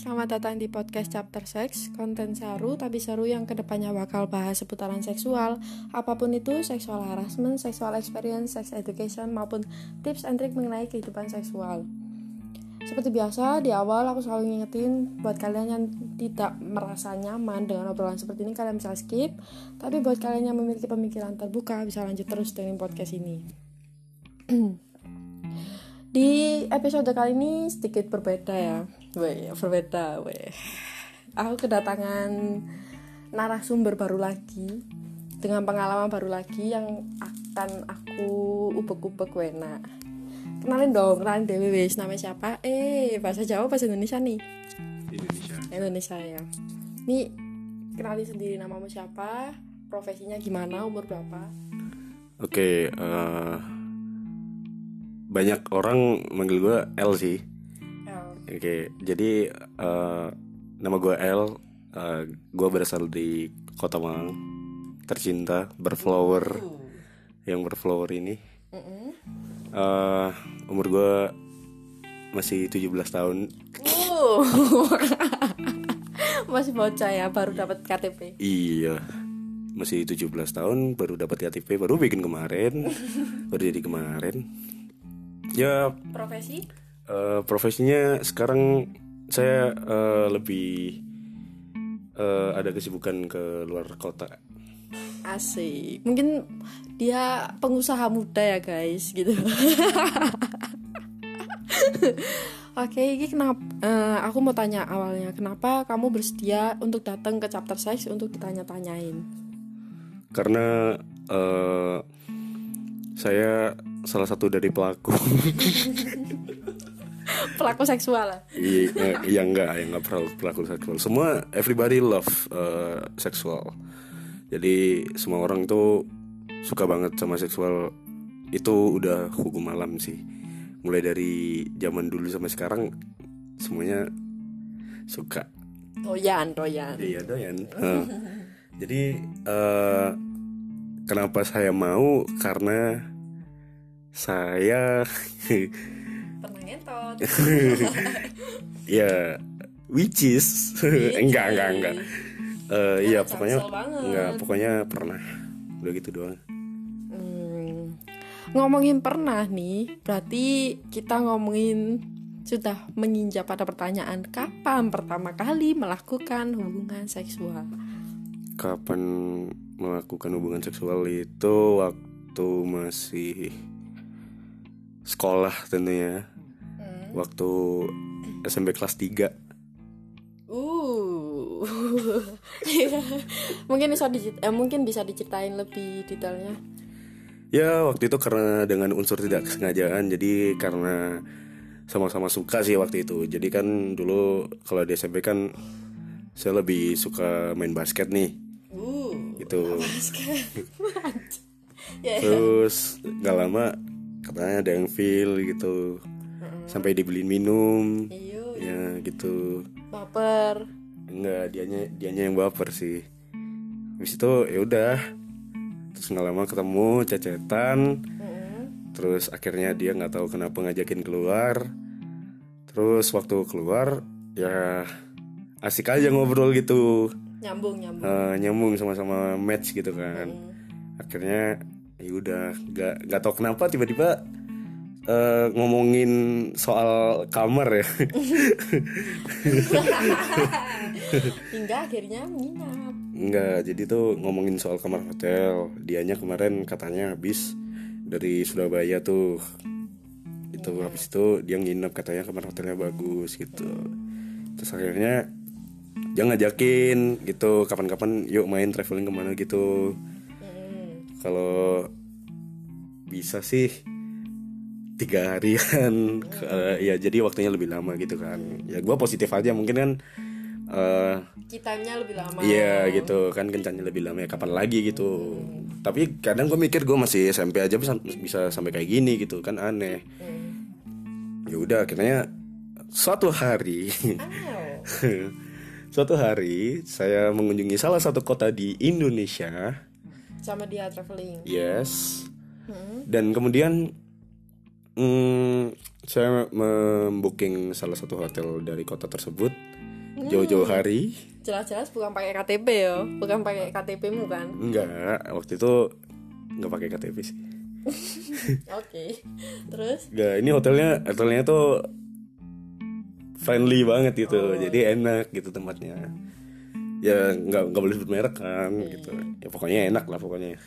selamat datang di podcast Chapter Sex Konten seru tapi seru yang ke depannya bakal bahas seputaran seksual. Apa pun itu, seksual harassment, seksual experience, sex education maupun tips and trick mengenai kehidupan seksual. Seperti biasa, di awal aku selalu ngingetin buat kalian yang tidak merasa nyaman dengan obrolan seperti ini Kalian bisa skip. Tapi buat kalian yang memiliki pemikiran terbuka bisa lanjut terus dengan podcast ini. Di episode kali ini sedikit berbeda ya Weh, berbeda, weh. Aku kedatangan narasumber baru lagi dengan pengalaman baru lagi yang akan aku ubek-ubek wena. Kenalin dong, kenalin Dewi wis. Namanya siapa? Eh, bahasa Jawa, bahasa Indonesia nih. Indonesia. Indonesia ya. Nih, kenalin sendiri namamu siapa, profesinya gimana, umur berapa? Oke, eh, banyak orang manggil gue L sih. Oke, jadi eh, nama gue L. eh, gue berasal di Kota Malang, tercinta, berflower, yang berflower ini. Eh, umur gue masih 17 tahun. Uh. Masih bocah ya, baru dapat KTP. Iya, masih 17 tahun, baru dapat KTP, baru bikin kemarin, baru jadi kemarin. Ya Profesi? Eh, profesinya sekarang saya eh, lebih eh, ada kesibukan ke luar kota. Asik. Mungkin dia pengusaha muda ya guys gitu. Oke, ini kenapa? eh, aku mau tanya awalnya, kenapa kamu bersedia untuk datang ke chapter sex untuk ditanya-tanyain? Karena eh, saya salah satu dari pelaku. Pelaku seksual lah. Iya, iya enggak, ya enggak pelaku, pelaku seksual. Semua everybody love eh, seksual. Jadi semua orang tuh suka banget sama seksual. Itu udah hukum alam sih. Mulai dari zaman dulu sampai sekarang semuanya suka. Doyan, doyan. Iya doyan. Hah. Jadi eh, kenapa saya mau? Karena saya ngentot. ya which is enggak enggak enggak. Eh, iya pokoknya banget. enggak pokoknya pernah. Udah gitu doang. Hmm. Ngomongin pernah nih, berarti kita ngomongin sudah menginjak pada pertanyaan kapan pertama kali melakukan hubungan seksual. Kapan melakukan hubungan seksual itu waktu masih sekolah tentunya. Waktu SMP kelas 3 Uh, mungkin bisa dicit- eh, mungkin bisa diceritain lebih detailnya. Ya waktu itu karena dengan unsur tidak kesengajaan Jadi karena sama-sama suka sih waktu itu. Jadi kan dulu kalau di SMP kan Saya lebih suka main basket nih. Uh, Gitu. Ya, Terus gak lama katanya ada yang feel gitu Sampai dibeliin minum iyo, Ya gitu baper. Enggak dianya dianya yang baper sih Habis itu ya udah Terus gak lama ketemu cecetan Mm-mm. Terus akhirnya dia nggak tahu kenapa ngajakin keluar. Terus waktu keluar ya asik aja ngobrol gitu, Nyambung, nyambung. Eh, nyambung sama-sama match gitu kan. Mm. Akhirnya ya udah nggak nggak tahu kenapa tiba-tiba eh, ngomongin soal kamar ya. Hingga akhirnya menginap. Enggak, jadi tuh ngomongin soal kamar hotel. Dianya kemarin katanya habis dari Surabaya tuh. Itu habis itu dia nginep katanya kamar hotelnya bagus gitu. Terus akhirnya dia ngajakin gitu kapan-kapan yuk main traveling ke mana gitu. Kalau bisa sih tiga harian Eh, ya jadi waktunya lebih lama gitu kan ya gua positif aja mungkin kan eh Kitanya lebih lama. Iya gitu kan kencangnya lebih lama ya kapan lagi gitu. Tapi kadang gue mikir gue masih SMP aja bisa bisa sampai kayak gini gitu kan aneh. Mm. Ya udah akhirnya suatu hari suatu hari saya mengunjungi salah satu kota di Indonesia. Sama dia traveling. Yes. Hmm. Dan kemudian hmm, saya membooking salah satu hotel dari kota tersebut. Jauh-jauh hari. Jelas-jelas bukan pakai KTP ya bukan pakai KTP mu kan? Enggak waktu itu nggak pakai KTP sih. Oke terus? Enggak ini hotelnya hotelnya tuh friendly banget gitu. Jadi enak gitu tempatnya. Ya nggak nggak boleh sebut merek kan gitu. Ya pokoknya enak lah pokoknya.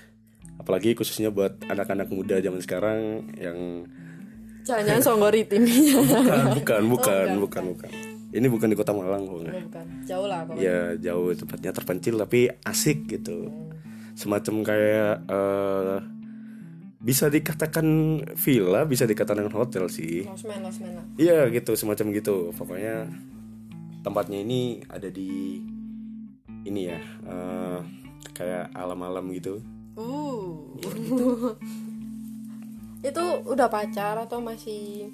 Apalagi khususnya buat anak-anak muda zaman sekarang yang jangan-jangan songgori timnya. Bukan bukan bukan bukan bukan. ini bukan di kota Malang kok bukan. Jauh lah pokoknya. Ya jauh tempatnya terpencil tapi asik gitu. Semacam kayak eh, bisa dikatakan villa bisa dikatakan hotel sih. Losmen losmen iya gitu semacam gitu. Pokoknya tempatnya ini ada di ini ya eh, kayak alam-alam gitu. Uh itu udah pacar atau masih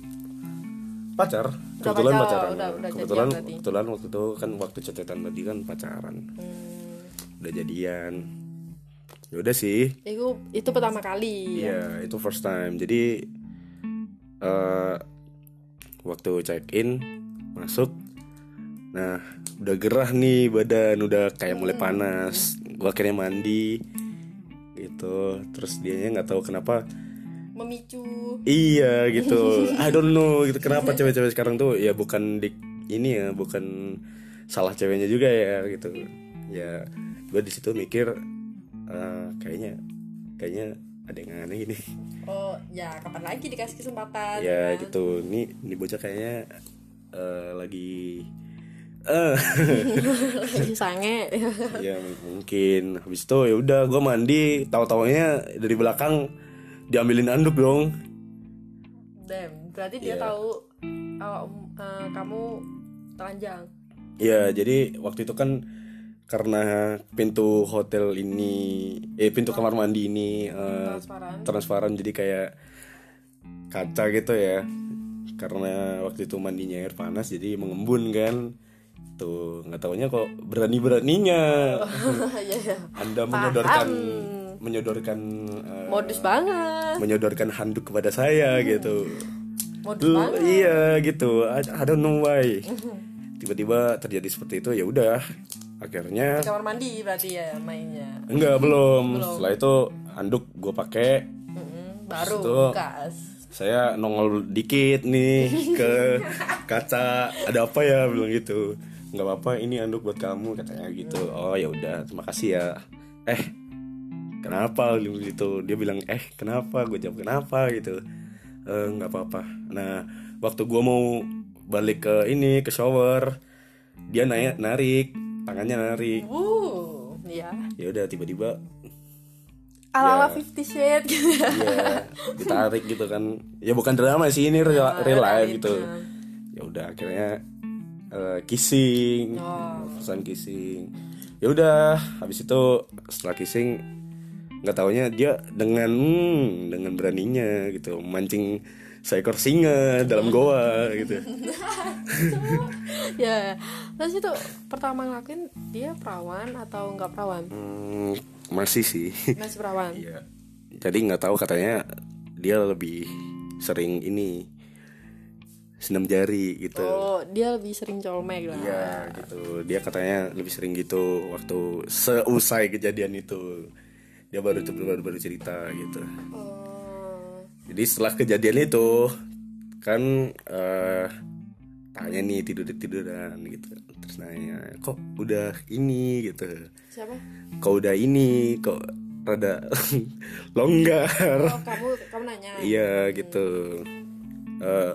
pacar Udah kebetulan pacar, pacaran. udah- udah kebetulan jadian kebetulan waktu itu kan waktu catatan tadi kan pacaran. Hmm, udah jadian. Ya udah sih. Itu itu pertama kali. Iya, itu first time. Jadi eh waktu check in masuk, nah udah gerah nih badan, udah kayak mulai panas. Gua akhirnya mandi, gitu. Terus dianya nggak tahu kenapa. Memicu Iya gitu. I don't know gitu kenapa cewek-cewek sekarang tuh ya bukan di ini ya, bukan salah ceweknya juga ya gitu. Ya gue di situ mikir eh, kayaknya kayaknya ada yang aneh ini. oh ya kapan lagi dikasih kesempatan ya kan? gitu ini ini bocah kayaknya eh, lagi eh sange ya mungkin habis itu ya udah gue mandi tahu taunya dari belakang diambilin anduk dong. Damn, berarti dia Iya. tahu oh, um, eh, kamu telanjang. Ya jadi waktu itu kan karena pintu hotel ini eh pintu kamar mandi ini eh, transparan. transparan jadi kayak kaca gitu ya. Karena waktu itu mandinya air panas jadi mengembun kan. Tuh nggak taunya kok berani beraninya ya ya anda menyodorkan menyodorkan eh, modus banget. menyodorkan handuk kepada saya gitu. Modus banget. iya gitu. I, I don't know why. Tiba-tiba terjadi seperti itu ya udah. Akhirnya kamar mandi berarti ya mainnya? Enggak belum. Setelah itu handuk gue pakai Mm-mm, baru Itu- saya nongol dikit nih ke kaca. Ada apa ya? Bilang gitu. Nggak apa-apa ini anduk buat kamu katanya gitu. Oh ya udah terima kasih ya. Eh kenapa gitu? Dia bilang eh kenapa? Gue jawab kenapa? gitu. "Eh, nggak apa-apa. Nah waktu gue mau balik ke ini ke shower dia naik narik tangannya narik. Uh ya ya udah tiba-tiba ala ala Fifty Shades gitu ya. Iya, ditarik gitu kan. Ya bukan drama sih ini real, real life gitu. Ya udah akhirnya eh, kissing, pesan kissing. Ya udah, habis itu setelah kissing nggak taunya dia dengan hmm, dengan beraninya gitu mancing seekor singa dalam goa gitu. ya terus itu pertama ngelakuin dia perawan atau nggak perawan Hmm, masih sih. masih perawan Iya. Jadi nggak tahu katanya dia lebih sering ini senam jari gitu. oh dia lebih sering colmek lah Iya gitu. Dia katanya lebih sering gitu waktu seusai kejadian itu. Dia baru baru baru cerita gitu. oh Jadi setelah kejadian itu kan eh tanya nih tidur tiduran gitu. Terus nanya, "Kok udah ini?" gitu. siapa "Kok udah ini? Kok rada longgar?" oh kamu kamu nanya Iya gitu. Eh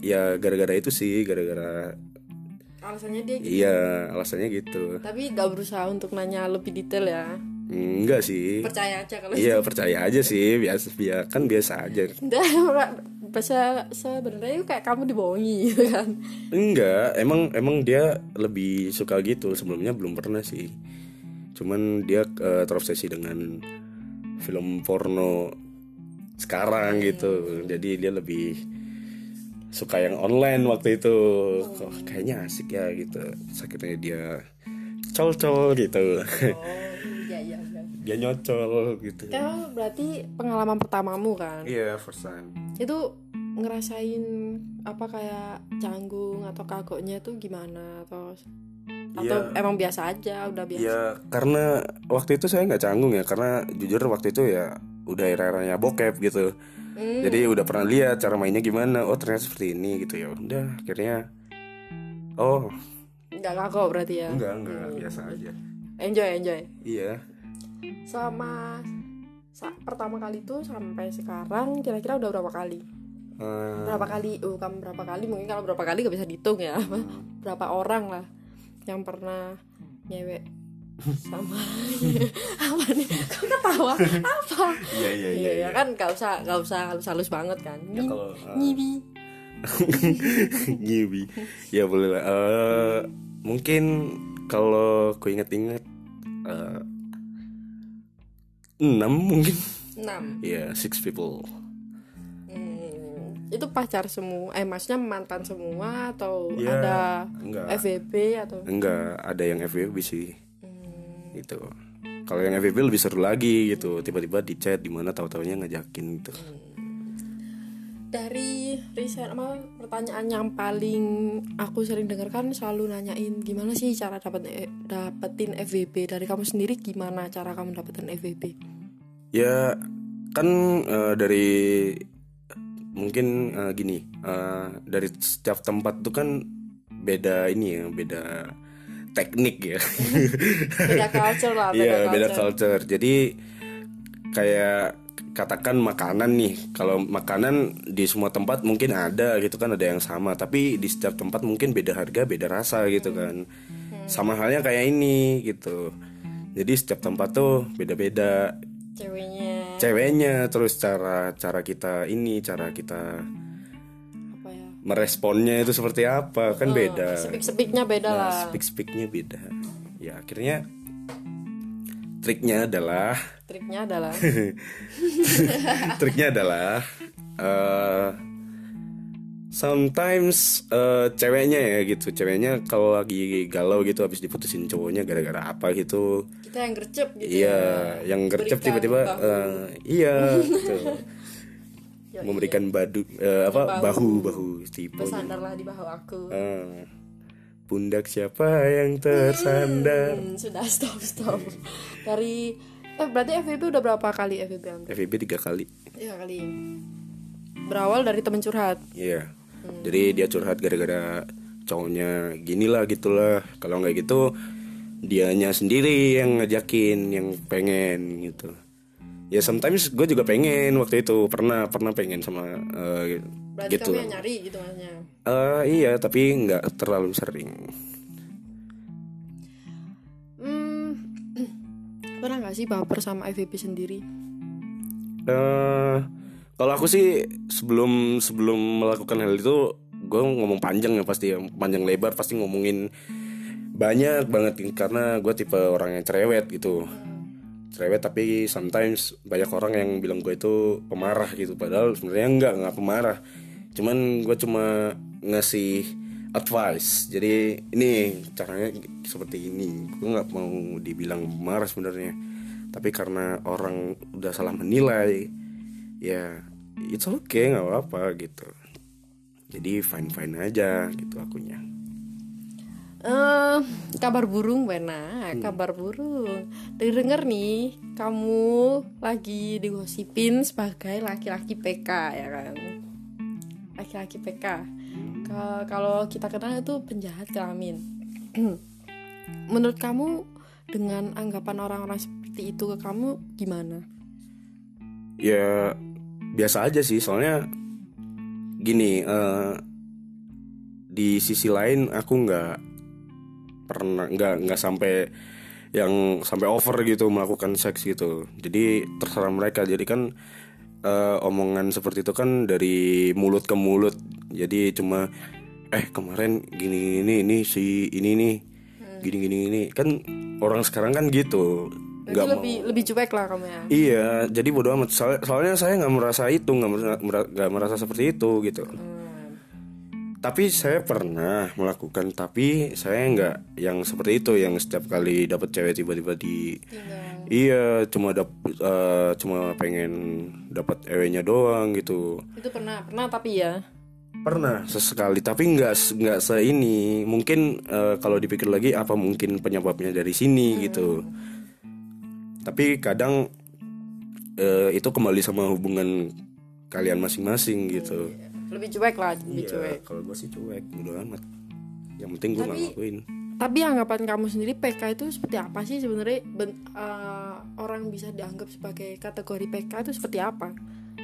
ya gara-gara itu sih, gara-gara alasannya dia gitu iya alasannya gitu. tapi gak berusaha untuk nanya lebih detail ya Enggak sih. percaya aja kalau Iya percaya aja sih biasa biasa kan biasa aja. bahasa sebenarnya itu kayak kamu dibohongi gitu kan Enggak, emang emang dia lebih suka gitu sebelumnya belum pernah sih. Cuman dia eh, terobsesi dengan film porno sekarang gitu. Jadi dia lebih suka yang online waktu itu. Kok kayaknya asik ya gitu. Sakitnya dia col-col gitu. oh dia nyocol gitu. Kamu berarti pengalaman pertamamu kan? Iya, first time. itu ngerasain apa kayak canggung atau kagoknya tuh gimana? Atau atau emang biasa aja udah biasa? Ya karena waktu itu saya nggak canggung ya karena jujur waktu itu ya udah era-eranya bokep gitu. Hmm. jadi udah pernah lihat cara mainnya gimana oh ternyata seperti ini gitu. Ya udah akhirnya oh. Nggak kagok berarti ya? Enggak enggak biasa aja. Enjoy enjoy? Iya sama sa- pertama kali tuh sampai sekarang kira-kira udah berapa kali? Eh, berapa kali? Oh bukan berapa kali? Mungkin kalau berapa kali gak bisa dihitung ya. Berapa orang lah yang pernah nyewek sama apa nih? Kok ketawa? Apa? Iya iya iya ya kan gak usah gak usah halus halus banget kan. Ya, kalau eh, nyibi nyibi ya boleh lah. Eh, mungkin kalau ku inget-inget eh, enam mungkin. Enam. Ya six people. Hmm, itu pacar semua eh maksudnya mantan semua atau Ya, ada enggak. FVP atau? Enggak ada yang FWB sih. Hmm, itu kalau yang FWB lebih seru lagi gitu tiba-tiba di chat di mana tahu-taunya ngajakin gitu dari riset apa pertanyaan yang paling aku sering dengarkan selalu nanyain gimana sih cara dapat dapetin FVP dari kamu sendiri gimana cara kamu dapetin FVP ya kan eh, dari mungkin eh, gini eh, dari setiap tempat tuh kan beda ini ya beda teknik ya. Beda culture lah beda Iya beda culture. culture. Jadi kayak katakan makanan nih. Kalau makanan di semua tempat mungkin ada gitu kan ada yang sama. Tapi di setiap tempat mungkin beda harga, beda rasa gitu kan. Sama halnya kayak ini gitu. Jadi setiap tempat tuh beda-beda ceweknya ceweknya terus cara cara kita ini cara kita apa ya meresponnya itu seperti apa kan beda. sepik sepiknya beda lah Nah, speak speaknya beda. Ya akhirnya triknya adalah triknya adalah? Triknya adalah eh sometimes eh, ceweknya ya gitu. Ceweknya kalau lagi galau gitu habis diputusin cowoknya gara-gara apa gitu. Kita yang gercep gitu iya ya. yang gercep tiba-tiba bahu. eh, iya gitu. Memberikan badu eh, apa bahu. bahu tipe bersandarlah di bahu aku. Eh, pundak siapa yang tersandar Hmm, sudah stop stop dari eh berarti FVP udah berapa kali Andre? FVB tiga kali Iya kali berawal dari teman curhat Iya. Jadi dia curhat gara-gara cowoknya gini lah gitulah. Kalau nggak gitu dianya sendiri yang ngajakin, yang pengen gitu. Ya sometimes gue juga pengen waktu itu pernah pernah pengen sama eh, berarti gitu. kamu yang nyari gitu maksudnya? Eh, iya tapi nggak terlalu sering. hmm, pernah nggak sih baper sama FVP sendiri? Eh kalau aku sih sebelum sebelum melakukan hal itu gue ngomong panjang ya pasti ya panjang lebar pasti ngomongin banyak banget karena gue tipe orang yang cerewet gitu. Cerewet tapi sometimes banyak orang yang bilang gue itu pemarah gitu padahal sebenarnya enggak nggak pemarah cuman gue cuma ngasih advice. Jadi ini caranya seperti ini. Gue nggak mau dibilang marah sebenarnya. Tapi karena orang udah salah menilai ya it's okay nggak apa-apa gitu. Jadi fine fine aja gitu akunya. Eh, kabar burung Wena, kabar burung. Dengar nih, kamu lagi digosipin sebagai laki-laki PK ya kan? Laki-laki PK. Ka- Kalau kita kenal itu penjahat kelamin. Menurut kamu dengan anggapan orang-orang seperti itu ke kamu gimana? ya biasa aja sih soalnya gini eh, di sisi lain aku nggak pernah nggak nggak sampai yang sampai over gitu melakukan seks gitu jadi terserah mereka jadi kan eh, omongan seperti itu kan dari mulut ke mulut jadi cuma eh kemarin gini gini ini si ini nih gini gini ini kan orang sekarang kan gitu nggak mau lebih lebih cuek lah kamu ya. Iya, jadi bodo amat. Soal- soalnya saya nggak merasa itu, nggak merasa, nggak merasa seperti itu gitu. Hmm. Tapi saya pernah melakukan, tapi saya nggak yang seperti itu, yang setiap kali dapat cewek tiba-tiba di. Iya, cuma dap, eh, cuma pengen dapat ewenya doang gitu. Itu pernah, pernah tapi ya. pernah sesekali tapi nggak nggak se ini mungkin eh, kalau dipikir lagi apa mungkin penyebabnya dari sini gitu. Tapi kadang eh, itu kembali sama hubungan kalian masing-masing gitu. Lebih cuek lah lebih Iya, cuek. kalau gue sih cuek bodo amat. Yang penting gue Tapi- ngelakuin. tapi anggapan kamu sendiri PK itu seperti apa sih sebenarnya? Ben- orang bisa dianggap sebagai kategori PK itu seperti apa?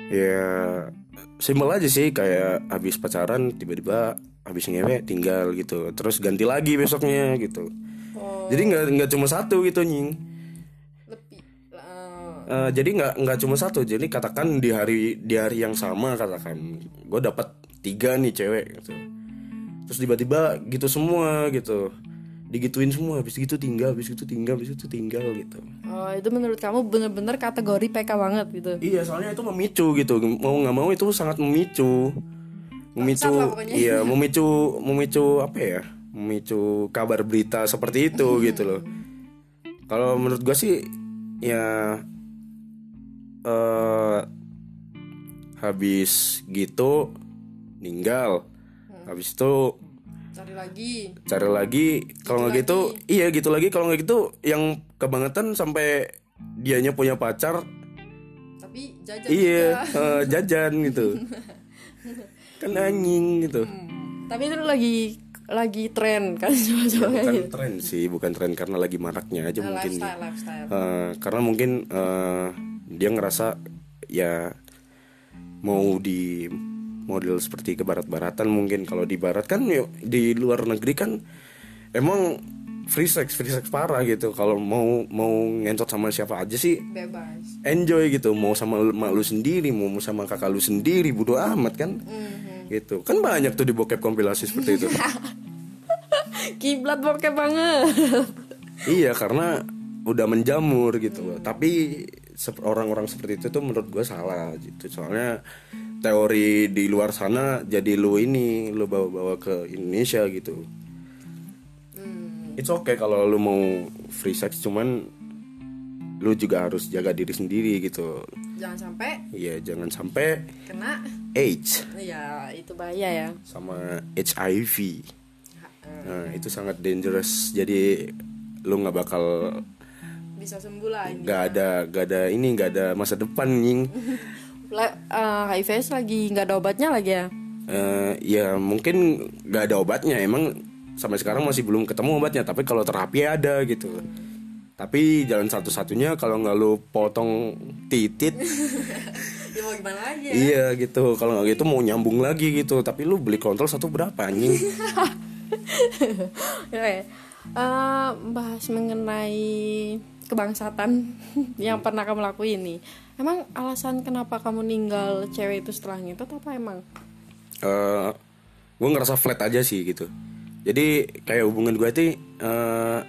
Ya simpel aja sih kayak habis pacaran tiba-tiba habis ngewe tinggal gitu. Terus ganti lagi besoknya gitu. Oh. Jadi nggak nggak cuma satu gitu nying. Lebih Eh, jadi nggak nggak cuma satu. Jadi katakan di hari di hari yang sama katakan gue dapat tiga nih cewek gitu. Terus tiba-tiba gitu semua gitu digituin semua habis gitu tinggal habis gitu tinggal habis itu tinggal gitu. Oh itu menurut kamu bener-bener kategori PK banget gitu? Iya soalnya itu memicu gitu. Mau nggak mau itu sangat memicu. Memicu iya memicu memicu apa ya? Memicu kabar berita seperti itu gitu loh. Kalau menurut gue sih ya eh habis gitu ninggal. Habis itu cari lagi. Cari lagi kalau nggak gitu iya gitu lagi. Kalau nggak gitu yang kebangetan sampai dianya punya pacar tapi jajan iya eh, jajan gitu. Kan anjing gitu. Tapi itu lagi lagi tren kan coba-coba kayak bukan gitu tren sih bukan tren karena lagi maraknya aja mungkin. lifestyle lifestyle. Eh, karena mungkin eh, dia ngerasa ya mau di model seperti ke barat-baratan mungkin kalau di barat kan yuk, di luar negeri kan emang free sex free sex parah gitu. Kalau mau mau ngentot sama siapa aja sih bebas. enjoy gitu. Mau sama mak lu sendiri mau sama kakak lu sendiri bodo amat kan? Gitu. Kan banyak tuh di bokep kompilasi seperti itu. Kiblat bokep banget. Iya karena udah menjamur gitu. Tapi sep- orang-orang seperti itu tuh menurut gue salah gitu. Soalnya teori di luar sana jadi lu ini lu bawa-bawa ke Indonesia gitu. It's okay kalau lu mau free sex cuman lu juga harus jaga diri sendiri gitu. Jangan sampai Iya jangan sampai kena. AIDS. Ya itu bahaya ya. Sama HIV. Nah itu sangat dangerous. Jadi lu nggak bakal bisa sembuh lah ini nggak ada nggak ada ini nggak ada masa depan nying. La- eh, HIV lagi nggak ada obatnya lagi ya Eh, ya mungkin nggak ada obatnya. Emang sampai sekarang masih belum ketemu obatnya. Tapi kalau terapi ada gitu. Tapi jalan satu-satunya kalau nggak lu potong titit, ya mau gimana lagi ya iya gitu. Kalau nggak gitu mau nyambung lagi gitu. Tapi lu beli kontrol satu berapa anjing? Oke, Eh, bahas mengenai kebangsatan yang pernah kamu lakuin nih. Emang alasan kenapa kamu ninggal cewek itu setelah ngetot apa emang? eh gue ngerasa flat aja sih gitu. Jadi kayak hubungan gue tuh eh,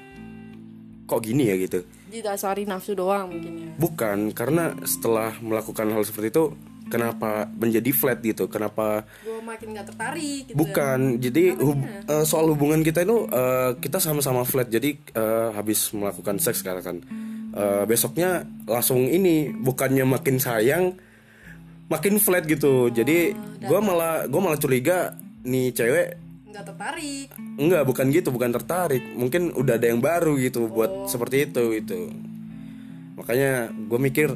kok gini ya gitu? Didasari nafsu doang mungkin ya. bukan karena setelah melakukan hal seperti itu kenapa menjadi flat gitu? Kenapa Gue makin nggak tertarik gitu. bukan jadi hub- eh, soal hubungan kita itu eh, kita sama-sama flat. Jadi eh, habis melakukan seks katakan eh, besoknya langsung ini bukannya makin sayang makin flat gitu jadi gue malah gue malah curiga nih cewek Nggak tertarik. Enggak, bukan gitu, bukan tertarik. Mungkin udah ada yang baru gitu buat seperti itu itu. Makanya gue mikir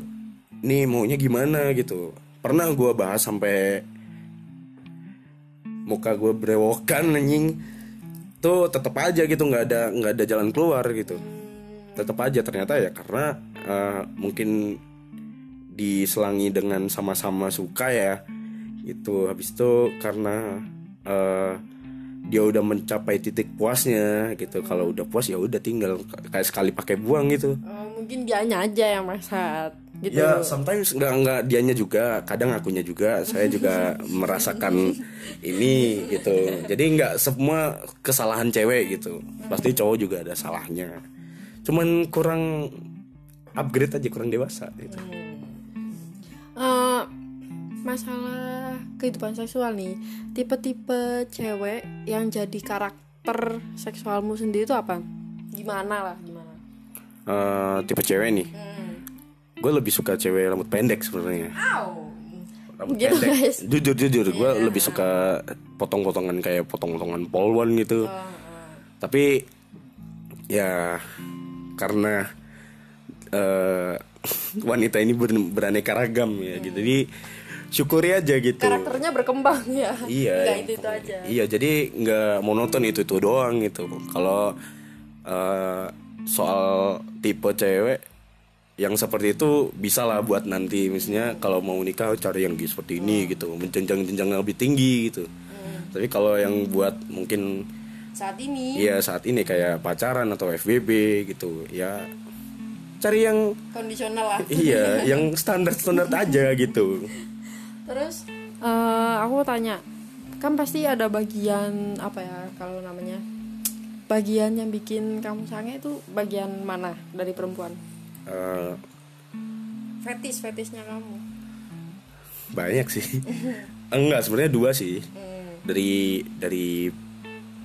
nih maunya gimana gitu. Pernah gue bahas sampai muka gue berewokan anjing. Tuh tetap aja gitu nggak ada nggak ada jalan keluar gitu. Tetap aja. Ternyata ya karena eh, mungkin diselangi dengan sama-sama suka ya. Itu habis itu karena eh, dia udah mencapai titik puasnya gitu. Kalau udah puas ya udah tinggal kayak sekali pakai buang gitu. Oh, mungkin dianya aja yang maksat gitu. ya sometimes nggak nggak dianya juga kadang akunya juga saya juga merasakan ini gitu. Jadi nggak semua kesalahan cewek gitu. Pasti cowok juga ada salahnya cuman kurang upgrade aja kurang dewasa gitu. Eh, masalah kehidupan seksual nih tipe-tipe cewek yang jadi karakter seksualmu sendiri itu apa? Gimana lah gimana? Eh, tipe cewek nih. Gue lebih suka cewek rambut pendek sebenarnya. Rambut Gitu, pendek. guys. Jujur jujur, gue lebih suka potong-potongan kayak potong-potongan polwan gitu. Tapi ya karena eh, wanita ini ber- beraneka ragam ya gitu. Jadi syukuri aja gitu. karakternya berkembang ya Iya. itu itu aja Iya, jadi nggak monoton itu itu doang gitu. Kalau eh, soal tipe cewek yang seperti itu bisa lah buat nanti misalnya kalau mau nikah cari yang seperti ini gitu, menjenjang-jenjang yang lebih tinggi gitu. Tapi kalau yang buat mungkin saat ini. Ya saat ini kayak pacaran atau FBB gitu, ya. Cari yang kondisional lah. Iya, yang standar-standar aja gitu. terus? Eh, aku mau tanya kan pasti ada bagian apa ya kalau namanya bagian yang bikin kamu sange itu bagian mana dari perempuan? Eh, fetis fetisnya kamu. banyak sih. Enggak sebenarnya dua sih. Hmm. dari dari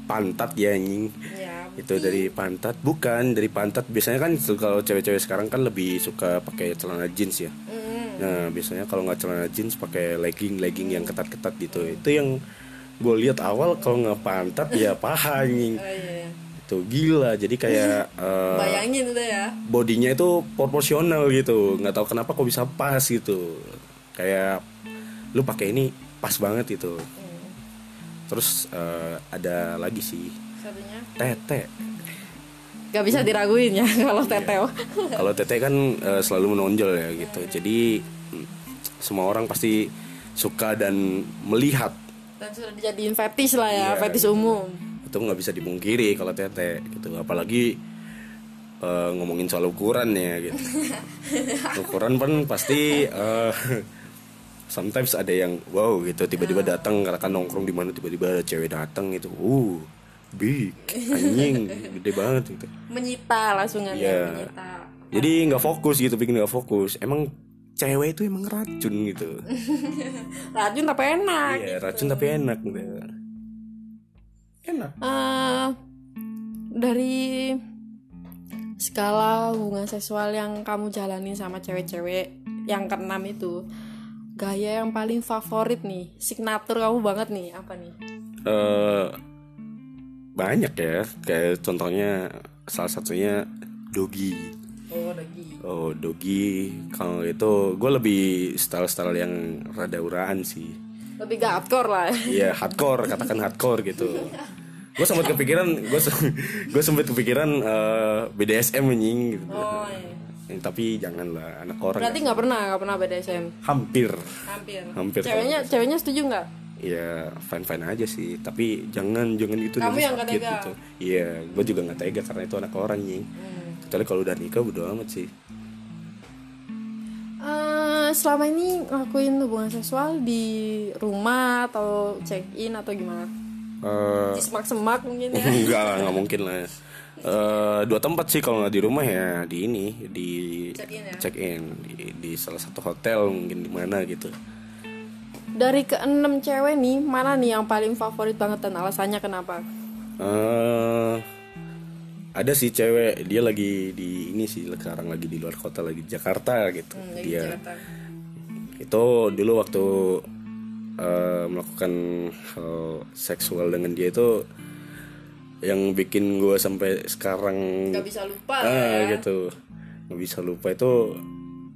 pantat ya anjing. Ya itu dari pantat. Bukan dari pantat. Biasanya kan kalau cewek-cewek sekarang kan lebih suka pakai celana jeans ya. Mm. nah biasanya kalau nggak celana jeans pakai legging legging yang ketat-ketat gitu. Itu yang gue lihat awal kalau nggak pantat ya paha anjing. Oh iya itu gila. Jadi kayak eh, bayangin itu ya. bodinya itu proporsional gitu. Nggak tahu kenapa kok bisa pas gitu. Kayak lu pakai ini pas banget itu terus eh, ada lagi sih. Satunya? Tete. Gak bisa diraguin ya kalau teteo. Kalau tete kan eh, selalu menonjol ya gitu. Jadi mm, semua orang pasti suka dan melihat. Dan sudah dijadiin fetis lah ya Iya, fetis umum. Itu nggak bisa dipungkiri kalau tete gitu. Apalagi eh, ngomongin soal ukuran ya gitu. Ukuran kan pasti eh, sometimes ada yang wow gitu tiba-tiba datang karena kan nongkrong di mana tiba-tiba ada cewek datang gitu. Uh big anjing gede banget gitu. Menyita langsung aja Iya. menyita. Jadi nggak fokus gitu bikin nggak fokus. Emang cewek itu emang racun gitu. Racun tapi enak iya racun tapi enak gitu enak. Eh, dari skala hubungan seksual yang kamu jalanin sama cewek-cewek yang keenam itu gaya yang paling favorit nih signatur kamu banget nih apa nih? Eh banyak ya kayak contohnya salah satunya dogi. Oh lagi oh dogi kalau itu gue lebih style style yang rada uraan sih. Lebih gak hardcore lah. Iya hardcore katakan hardcore gitu. Gue sempat kepikiran gue gue sempat kepikiran eh, BDSM anjing gitu. Oh iya. Eh, tapi janganlah anak orang berarti nggak pernah nggak pernah BDSM hampir. Hampir. Hampir. ceweknya ceweknya setuju nggak? Ya fine fine aja sih. Tapi jangan jangan gitu Kamu yang sakit tega? gitu. Iya gue juga nggak tega karena itu anak orang nih Hmm. kecuali kalau udah nikah bodo amat sih. Eh, selama ini ngelakuin hubungan seksual di rumah atau check in atau gimana? Eh, di semak-semak mungkin ya. enggak lah nggak mungkin lah Eh, dua tempat sih kalau nggak di rumah ya di ini di Check-in ya? check in di, di salah satu hotel mungkin di mana gitu Dari keenam cewek nih, mana nih yang paling favorit banget dan alasannya kenapa? eh ada sih cewek dia lagi di ini sih sekarang lagi di luar kota lagi di Jakarta gitu Hmm, dia itu dulu waktu eh, melakukan hal seksual dengan dia itu yang bikin gue sampai sekarang Gak bisa lupa ah ya. gitu. Nggak bisa lupa. Itu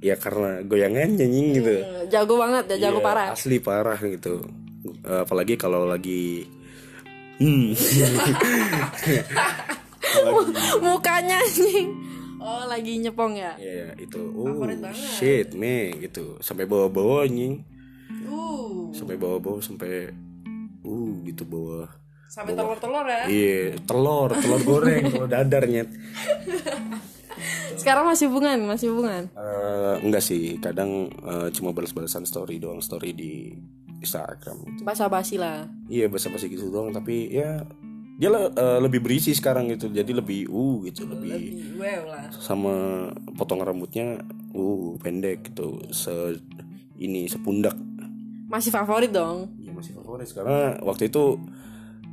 ya karena goyangan nyanyi gitu. Hmm, Jago banget ya, jago Iya, parah. asli parah gitu. Apalagi kalau lagi hmm. Mukanya anjing. Oh, lagi nyepong ya? ya itu oh shit me gitu. Sampai bawa-bawa anjing. Uh, sampai bawa-bawa sampai uh gitu bawa sampai telur-telur ya. iya telur telur goreng telur dadar nyet Sekarang masih hubungan, masih hubungan. Eh, enggak sih kadang eh, cuma balas-balasan story doang story di Instagram Basa-basi lah. iya basa-basi gitu doang tapi ya dia le- eh, lebih berisi sekarang gitu jadi lebih uh gitu lebih Wow lah. sama potong rambutnya uh pendek gitu se ini sepundak Masih favorit dong. ya masih favorit karena waktu itu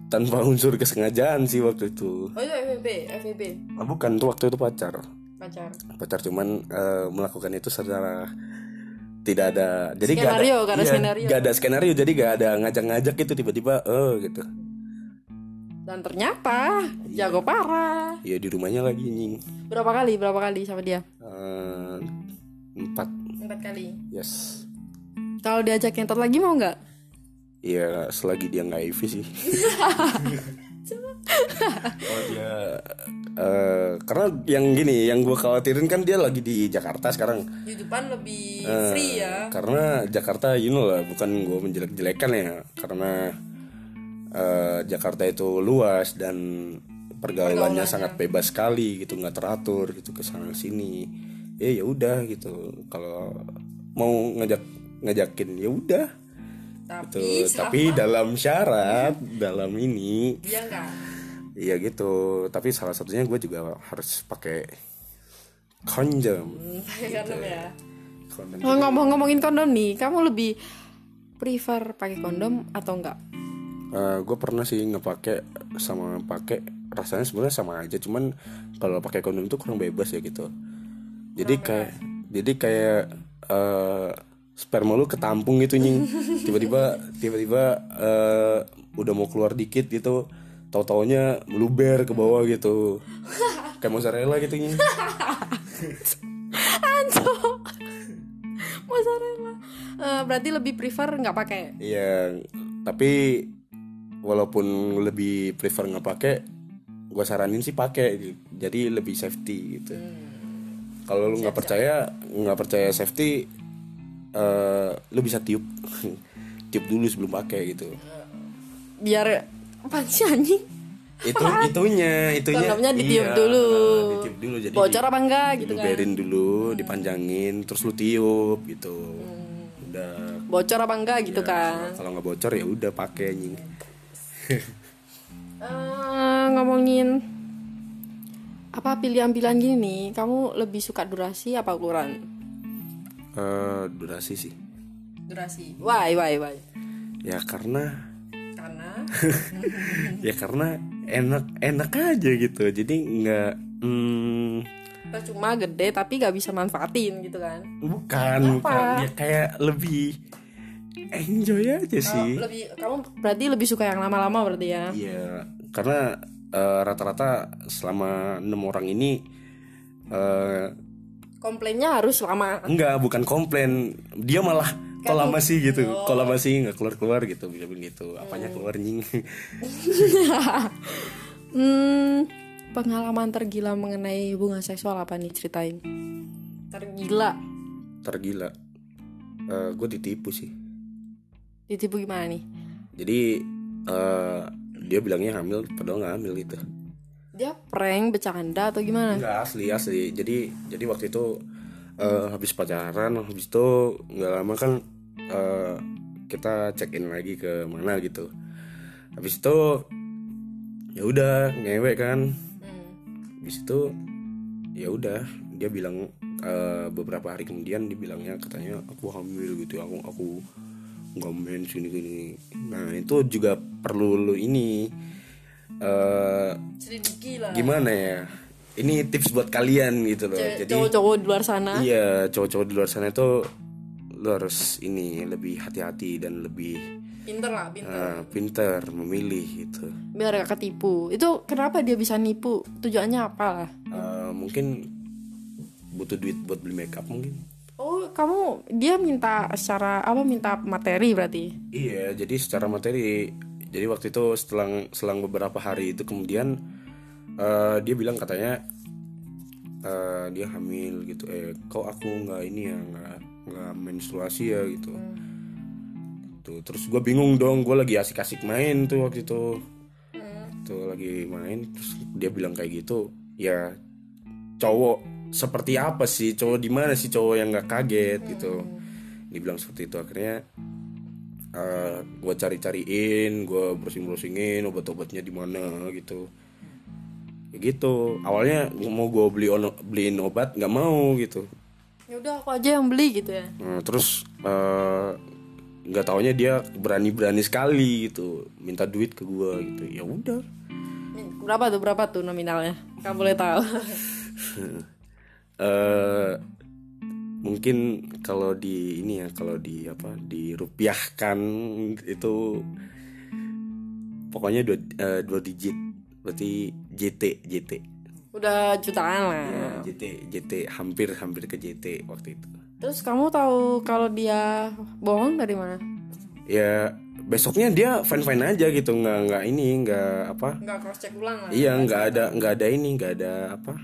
tanpa unsur kesengajaan sih waktu itu Oh itu FVP, FVP. ah, bukan tuh waktu itu pacar Pacar. pacar cuman eh, melakukan itu secara tidak ada jadi gak Skenario, ada gak ada iya, skenario. gak ada skenario jadi gak ada ngajak-ngajak gitu tiba-tiba eh gitu Dan ternyata jago parah. ya di rumahnya lagi nying Berapa kali? Berapa kali sama dia? Eh, empat Empat kali. yes Kalau diajak ngentot lagi mau nggak? Iya selagi dia nggak IV sih. Oh dia eh, karena yang gini yang gue khawatirin kan dia lagi di Jakarta sekarang. Di depan lebih Eh, free ya. Karena Jakarta you know lah bukan gue menjelek-jelekan ya. Karena eh, Jakarta itu luas dan pergaulannya sangat bebas sekali gitu nggak teratur gitu ke sana sini. Ya ya udah gitu. Kalau mau ngajak ngajakin ya udah Tapi gitu tapi dalam syarat dalam ini dia enggak. Iya gitu tapi salah satunya gue juga harus pakai kondom Pakai kondom ya. Kondom. Ngomong-ngomongin kondom nih, kamu lebih prefer pakai kondom atau enggak? gue pernah sih ngepake sama pakai rasanya sebenarnya sama aja cuman kalau pakai kondom tuh kurang bebas ya gitu jadi kayak jadi kayak eh, sperma lu ketampung gitu nying. Tiba-tiba tiba-tiba eh, udah mau keluar dikit gitu tau taunya meluber ke bawah gitu. Kayak mozzarella gitu nying. Mozzarella. Eh, berarti lebih prefer nggak pakai. Iya, tapi walaupun lebih prefer nggak pakai, gue saranin sih pakai, jadi lebih safety gitu. Kalau lu nggak percaya, nggak percaya safety, eh lu bisa tiup, tiup dulu sebelum pakai gitu. Biar apa sih anjing? Itu itunya, itunya. Kondomnya ditiup iya, dulu. nah, ditiup dulu, jadi Bocor apa enggak gitu kan? dulu, dipanjangin, terus lu tiup gitu. Udah. Bocor apa enggak gitu kan? Kalau nggak bocor ya udah pakai anjing. Eh, ngomongin apa pilihan-pilihan gini nih, kamu lebih suka durasi apa ukuran? Eh, durasi sih. Durasi. Why, why, why? Ya karena Karena ya karena enak enak aja gitu. Jadi nggak hmm, percuma gede tapi gak bisa manfaatin gitu kan? bukan bukan ya kayak lebih enjoy aja sih. Lebih kamu berarti lebih suka yang lama-lama berarti ya? Iya, karena eh, rata-rata selama enam orang ini eh Komplainnya harus lama. enggak bukan komplain, dia malah kok lama sih gitu, kok lama sih nggak keluar keluar gitu, bilang gitu, apanya keluar nying. Hmm, pengalaman tergila mengenai hubungan seksual apa nih ceritain? Tergila. Tergila, gue ditipu sih. Ditipu gimana nih? Jadi eh dia bilangnya hamil, padahal nggak hamil gitu. Dia prank, bercanda atau gimana? Enggak asli asli. Jadi jadi waktu itu eh, habis pacaran, habis itu nggak lama kan eh, kita check in lagi ke mana gitu. Habis itu ya udah ngewek kan. Habis itu ya udah dia bilang eh, beberapa hari kemudian dia bilangnya katanya aku hamil gitu aku aku nggak main sini sini nah itu juga perlu lu ini eh Selidiki lah. gimana ya ini tips buat kalian gitu loh jadi Cowok-cowok di luar sana. iya cowok-cowok di luar sana itu lo harus ini lebih hati-hati dan lebih Pinter lah, pinter. eh, pinter memilih gitu Biar gak ketipu. Itu kenapa dia bisa nipu? Tujuannya apa lah? Eh, mungkin butuh duit buat beli makeup mungkin Oh, kamu dia minta secara apa minta materi berarti? iya jadi secara materi jadi waktu itu setelah selang beberapa hari itu kemudian eh, dia bilang katanya eh, dia hamil gitu. Eh kok aku nggak ini ya nggak menstruasi ya gitu. Tuh terus gue bingung dong gue lagi asik-asik main tuh waktu itu. Tuh lagi main terus dia bilang kayak gitu ya cowok seperti apa sih? Cowok di mana sih cowok yang nggak kaget? Gitu. Dibilang seperti itu. Akhirnya eh gue cari-cariin gue browsing-browsingin obat-obatnya di mana gitu ya gitu awalnya mau gue beli ono- beliin obat nggak mau gitu Ya udah aku aja yang beli gitu ya. Nah, terus eh, nggak taunya dia berani-berani sekali gitu minta duit ke gue gitu ya udah Berapa tuh? Berapa tuh nominalnya? Kamu boleh tahu. eh mungkin kalau di ini ya kalau di apa dirupiahkan itu pokoknya dua, eh, dua digit berarti JT JT Udah jutaan lah. ya, JT JT hampir hampir ke JT waktu itu Terus kamu tahu kalau dia bohong dari mana? ya besoknya dia fine fine aja gitu nggak nggak ini nggak apa Enggak cross check ulang lah. iya nggak ada nggak ada ini nggak ada apa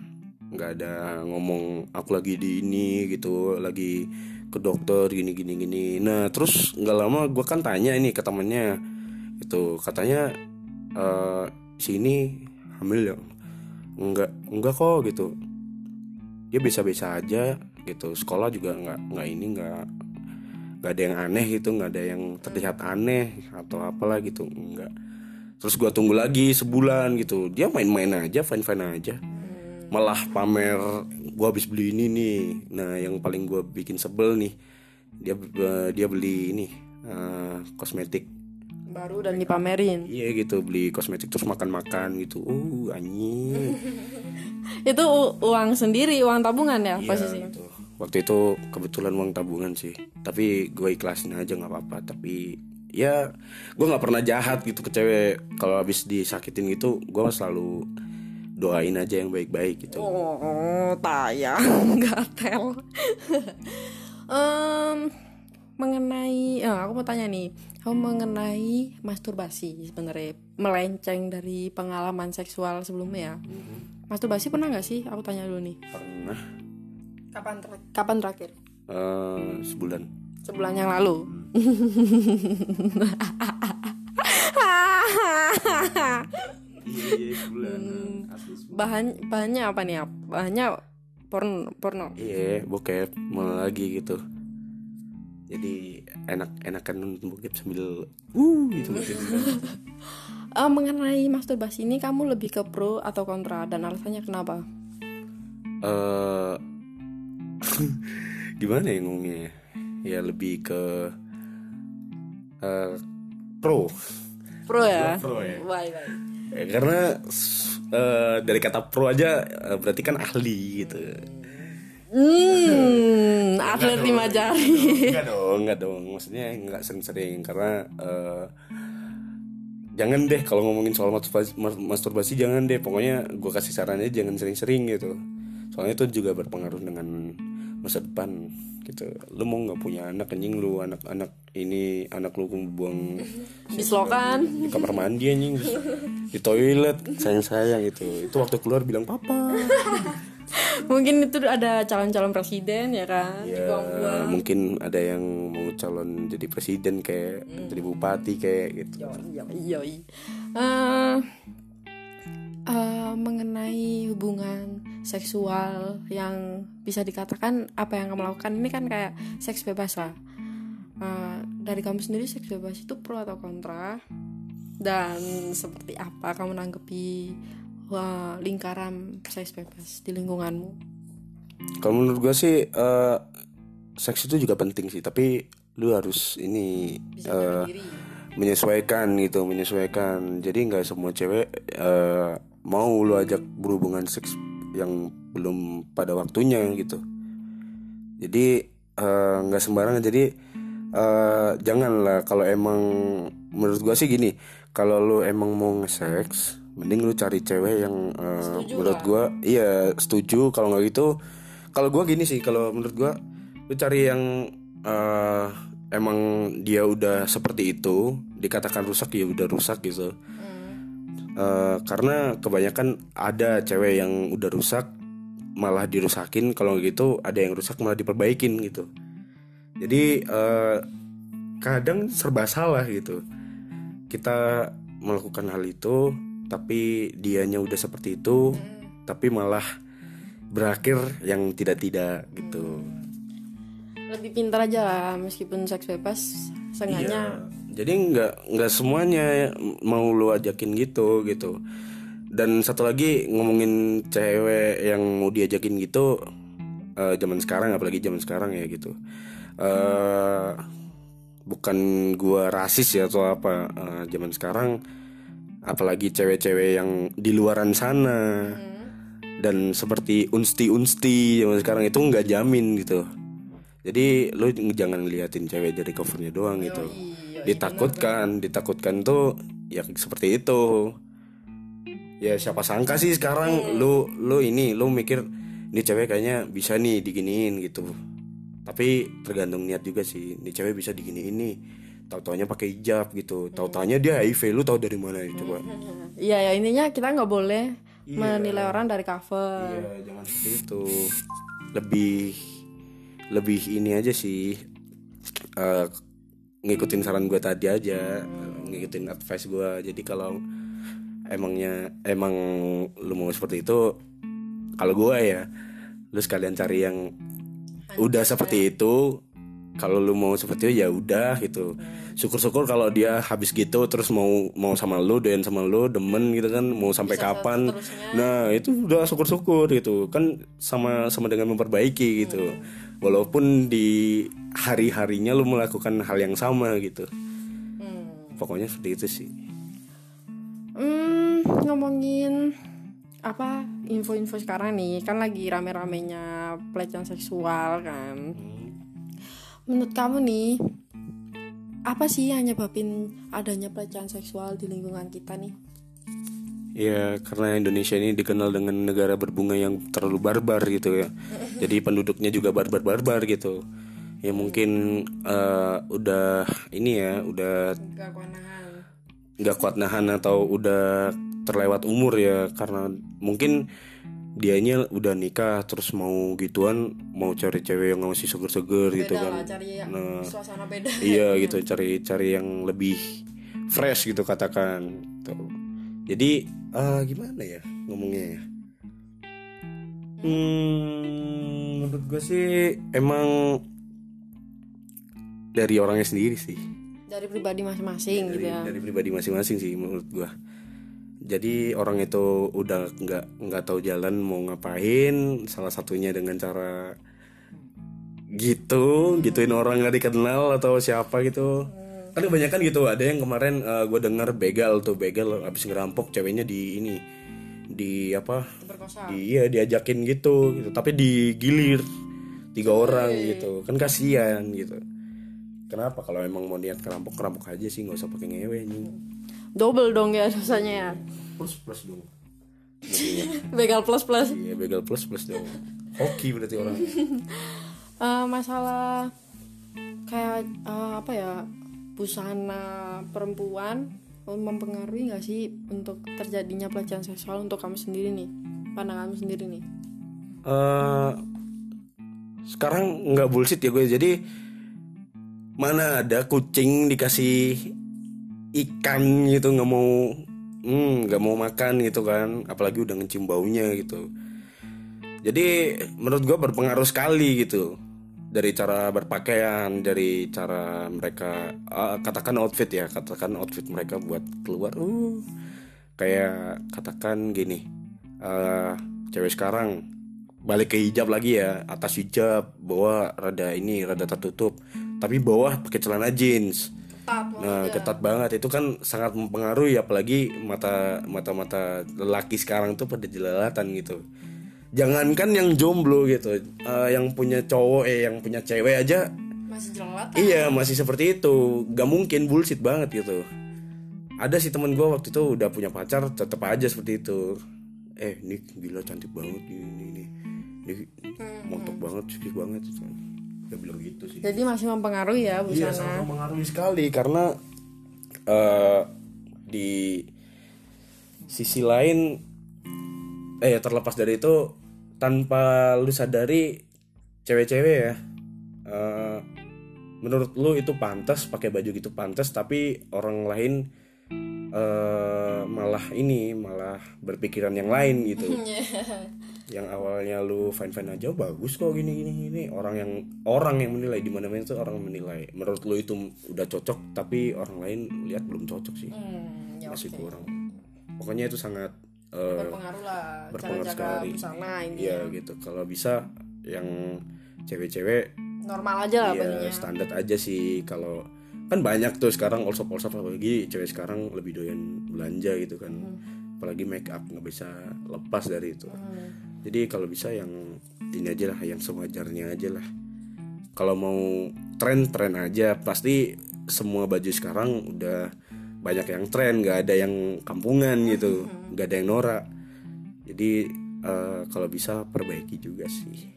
nggak ada ngomong aku lagi di ini gitu lagi ke dokter gini gini gini. Nah terus nggak lama gue kan tanya ini ke temennya itu katanya eh sini hamil ya? Enggak enggak kok gitu. Dia biasa-biasa aja gitu. Sekolah juga nggak nggak ini nggak nggak ada yang aneh gitu. Nggak ada yang terlihat aneh atau apalah gitu. Enggak terus gua tunggu lagi sebulan gitu. Dia main-main aja fine fine aja malah pamer gua habis beli ini nih. Nah yang paling gua bikin sebel nih dia eh, dia beli ini eh, kosmetik. Baru dan dipamerin. iya gitu beli kosmetik terus makan-makan gitu. Uh anjing. Itu uang sendiri, uang tabungan ya Iya, posisinya. gitu. waktu itu kebetulan uang tabungan sih. Tapi gue ikhlasin aja nggak apa-apa. Tapi ya gue nggak pernah jahat gitu ke cewek. Kalau habis disakitin gitu gue selalu doain aja yang baik-baik gitu Oh, tayang, gatel. Em, mengenai, eh, aku mau tanya nih, kamu mengenai masturbasi sebenarnya melenceng dari pengalaman seksual sebelumnya ya. Masturbasi pernah nggak sih? Aku tanya dulu nih. pernah Kapan ter- kapan terakhir? eh, sebulan Sebulan yang lalu. iya sebulan Bahan bahannya apa nih? Bahannya porno, porno. iya bokep mau lagi gitu jadi enak enakan nonton bokep sambil uh gitu Eh, mengenai masturbasi ini kamu lebih ke pro atau kontra dan alasannya kenapa? eh gimana ya ngomongnya ya? ya lebih ke eh, pro Pro ya? pro ya. Baik, baik. Ya, karena eh, dari kata pro aja eh, berarti kan ahli gitu. Hmm, atlet lima jari. enggak dong enggak dong. Maksudnya enggak sering-sering karena eh, jangan deh kalau ngomongin soal masturbasi, mas- masturbasi jangan deh. Pokoknya gue kasih sarannya jangan sering-sering gitu. Soalnya itu juga berpengaruh dengan masa depan gitu. Lu mau nggak punya anak anjing lu anak-anak ini anak lu buang Bislokan. di kamar mandi anjing di toilet sayang-sayang itu itu waktu keluar bilang papa Mungkin itu ada calon-calon presiden ya kan? ya Dibuang-buang. mungkin ada yang mau calon jadi presiden kayak jadi bupati kayak gitu Iya, iya. Eh, eh, mengenai hubungan seksual yang bisa dikatakan apa yang kamu lakukan ini kan kayak seks bebas lah. Eh, dari kamu sendiri seks bebas itu pro atau kontra? Dan seperti apa kamu nanggepi wah, lingkaran seks bebas di lingkunganmu? kalau menurut gue sih eh, seks itu juga penting sih tapi lu harus ini Bisa eh, diri. menyesuaikan gitu menyesuaikan jadi nggak semua cewek eh, mau lu ajak berhubungan seks yang belum pada waktunya gitu jadi eh, nggak sembarangan jadi eh, janganlah kalau emang menurut gua sih gini kalau lu emang mau nge-seks mending lu cari cewek yang Setuju menurut gua iya setuju. Kalau nggak gitu kalau gua gini sih kalau menurut gua lu cari yang eh, emang dia udah seperti itu dikatakan rusak ya udah rusak gitu. Eh, karena kebanyakan ada cewek yang udah rusak malah dirusakin. Kalau gitu ada yang rusak malah diperbaikin gitu jadi eh, kadang serba salah gitu kita melakukan hal itu tapi dianya udah seperti itu tapi malah berakhir yang tidak tidak gitu Lebih pintar aja lah meskipun seks bebas seenggaknya Iya. Jadi nggak nggak semuanya mau lu ajakin gitu gitu. Dan satu lagi ngomongin cewek yang mau diajakin gitu eh, zaman sekarang apalagi zaman sekarang ya gitu. Eh bukan gua rasis ya atau apa. Eh, zaman sekarang apalagi cewek-cewek yang di luaran sana. Dan seperti unsti-unsti zaman sekarang itu nggak jamin gitu. Jadi lu jangan ngeliatin cewek dari covernya doang gitu. Ditakutkan ditakutkan tuh ya seperti itu. Ya siapa sangka sih sekarang lu lu ini lu mikir ini cewek kayaknya bisa nih diginiin gitu tapi tergantung niat juga sih. Ini cewek bisa diginiin nih. Tahu taunya pakai hijab gitu. Tahu taunya dia HIV lu tahu dari mana ya coba. Iya ya intinya kita nggak boleh menilai orang dari cover. iya jangan seperti itu. Lebih lebih ini aja sih. Eh, ngikutin saran gue tadi aja. Ngikutin advice gue jadi kalau emangnya emang lu mau seperti itu kalau gue ya lu sekalian cari yang udah seperti itu. Kalau lu mau seperti itu ya udah gitu. Syukur-syukur kalau dia habis gitu terus mau mau sama lu doyan sama lu demen gitu kan mau sampai kapan. nah itu udah syukur-syukur gitu. Kan sama sama dengan memperbaiki gitu. Walaupun di hari-harinya lu melakukan hal yang sama gitu. Pokoknya seperti itu sih. Hmm, ngomongin apa info-info sekarang nih kan lagi rame-ramenya pelecehan seksual kan. Menurut kamu nih apa sih yang nyebabin adanya pelecehan seksual di lingkungan kita nih? Ya karena Indonesia ini dikenal dengan negara berbunga yang terlalu barbar gitu ya. Jadi penduduknya juga barbar-barbar gitu. Ya mungkin eh, udah ini ya udah Gak kewenangan. nggak kuat nahan atau udah terlewat umur ya karena mungkin dianya udah nikah terus mau gituan mau cari cewek yang masih seger-seger gitu kan. lah cari yang Nah, suasana beda. iya gitu cari cari yang lebih fresh gitu katakan Tuh. jadi eh, gimana ya ngomongnya ya hmm, menurut gue sih emang dari orangnya sendiri sih Dari pribadi masing-masing gitu dari, ya. dari pribadi masing-masing sih menurut gue jadi orang itu udah nggak nggak tahu jalan mau ngapain salah satunya dengan cara gitu gituin orang nggak dikenal atau siapa gitu. Kan kebanyakan gitu ada yang kemarin gue dengar begal tuh begal abis ngerampok ceweknya di ini di apa? Berkosa. di, iya diajakin gitu gitu. Tapi digilir tiga orang gitu. Kan kasihan gitu. Kenapa? Kalau emang mau niat kerampok kerampok aja sih nggak usah pakai ngewe anjing Double dong ya dosanya ya. plus plus dong. Begal plus plus. iya begal plus plus dong. Hoki berarti orang. Eh, masalah kayak eh, apa ya busana perempuan mempengaruhi nggak sih untuk terjadinya pelecehan seksual untuk kamu sendiri nih pandangan kamu sendiri nih? Eh sekarang nggak bullshit ya gue. Jadi mana ada kucing dikasih ikan gitu nggak mau hmm nggak mau makan gitu kan. Apalagi udah ngecium baunya gitu. Jadi menurut gue berpengaruh sekali gitu. Dari cara berpakaian dari cara mereka ah, katakan outfit ya katakan outfit mereka buat keluar. Uh kayak katakan gini eh cewek sekarang balik ke hijab lagi ya. Atas hijab bawah rada ini rada tertutup. Tapi bawah pakai celana jeans nah ketat banget. Itu kan sangat mempengaruhi apalagi mata mata mata lelaki sekarang tuh pada jelalatan gitu. Jangankan yang jomblo gitu eh, yang punya cowok eh yang punya cewek aja masih jelat Iya masih seperti itu. Gak mungkin bullshit banget gitu. Ada sih temen gue waktu itu udah punya pacar tetap aja seperti itu. Eh ini gila cantik banget ini Ini, ini, ini montok banget sih banget Dia bilang gitu sih. Jadi masih mempengaruhi ya Iya busana sangat mempengaruhi sekali Karena eh Di Sisi lain Eh terlepas dari itu Tanpa lu sadari Cewek-cewek ya eh, menurut lu itu pantas pakai baju gitu pantas tapi orang lain eh malah ini malah berpikiran yang lain gitu yang awalnya lu fine fine aja bagus kok gini gini. Gini orang yang orang yang menilai di mana mana itu orang menilai. Menurut lu itu udah cocok tapi orang lain lihat belum cocok sih. Hmm, ya masih oke. kurang. Pokoknya itu sangat eh, berpengaruh lah berpengaruh sekali. busana ini ya gitu. Kalau bisa yang cewek-cewek normal aja lah bajunya standar aja sih. Kalau kan banyak tuh sekarang also also apalagi cewek sekarang lebih doyan belanja gitu kan. Apalagi make up nggak bisa lepas dari itu jadi kalau bisa yang ini aja lah yang sewajarnya aja lah. Kalau mau tren tren aja pasti semua baju sekarang udah banyak yang tren nggak ada yang kampungan gitu nggak ada yang norak. Jadi eh, kalau bisa perbaiki juga sih.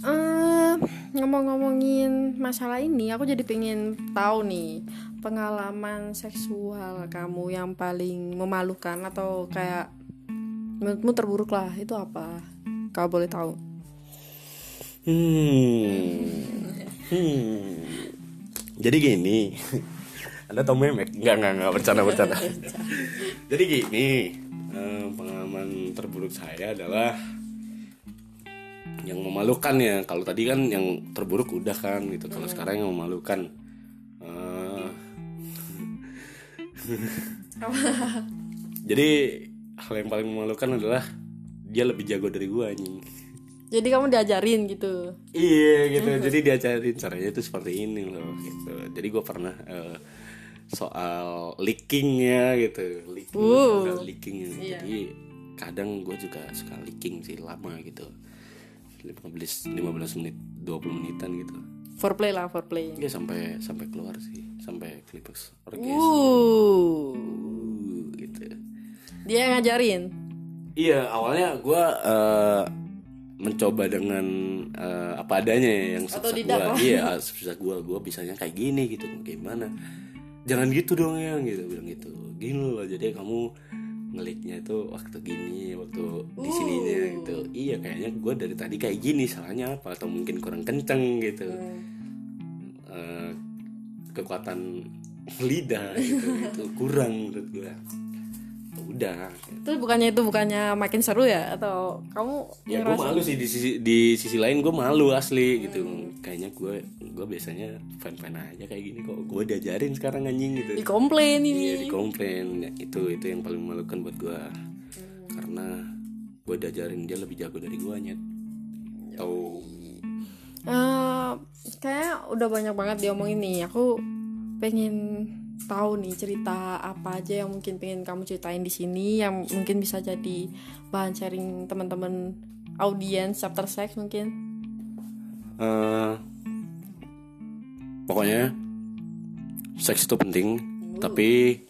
Eh, ngomong-ngomongin masalah ini, aku jadi pengen tahu nih pengalaman seksual kamu yang paling memalukan atau kayak menurutmu terburuk lah itu apa? Kau boleh tahu? Hmm. Hmm. Jadi gini. Anda tau memek? Enggak, enggak, enggak bercanda bercanda. Jadi gini, eh, pengalaman terburuk saya adalah yang memalukan ya. Kalau tadi kan yang terburuk udah kan gitu. Kalau sekarang yang memalukan eh, Jadi hal yang paling memalukan adalah dia lebih jago dari gua anjing. Jadi kamu diajarin gitu. Iya gitu, jadi diajarin caranya itu seperti ini loh gitu. Jadi gue pernah eh, soal leakingnya gitu, leaking, Uh. leaking. Jadi kadang gue juga suka leaking sih lama gitu, 15 15 menit, 20 menitan gitu. Foreplay lah, foreplay. Ya sampai sampai keluar sih, sampai climax orgasme Uh. gitu. Dia yang ngajarin. Iya awalnya gue mencoba dengan eh, apa adanya ya, yang Otodidak gue lah. iya susah gue gue bisanya kayak gini gitu gimana? Jangan gitu dong ya gitu. Bilang gitu. Gini loh jadi kamu ngeliknya itu waktu gini waktu di sininya gitu. Iya kayaknya gue dari tadi kayak gini salahnya apa? Atau mungkin kurang kenceng gitu. Eh, kekuatan lidah gitu itu kurang menurut gue udah. Terus bukannya itu bukannya makin seru ya? Atau kamu ya gue malu sih di sisi di sisi lain gue malu asli gitu. Kayaknya gue gue biasanya fan fan aja kayak gini kok. Gue diajarin sekarang anjing gitu. Dikomplain iya ini? dikomplain. Ya, itu itu yang paling memalukan buat gue karena gue diajarin dia lebih jago dari gue nyet. Tahu Eh, kayak udah banyak banget diomongin nih. Aku pengen tahu nih cerita apa aja yang mungkin pengen kamu ceritain di sini yang mungkin bisa jadi bahan sharing teman-teman audiens chapter sex mungkin. Eh, pokoknya seks itu penting tapi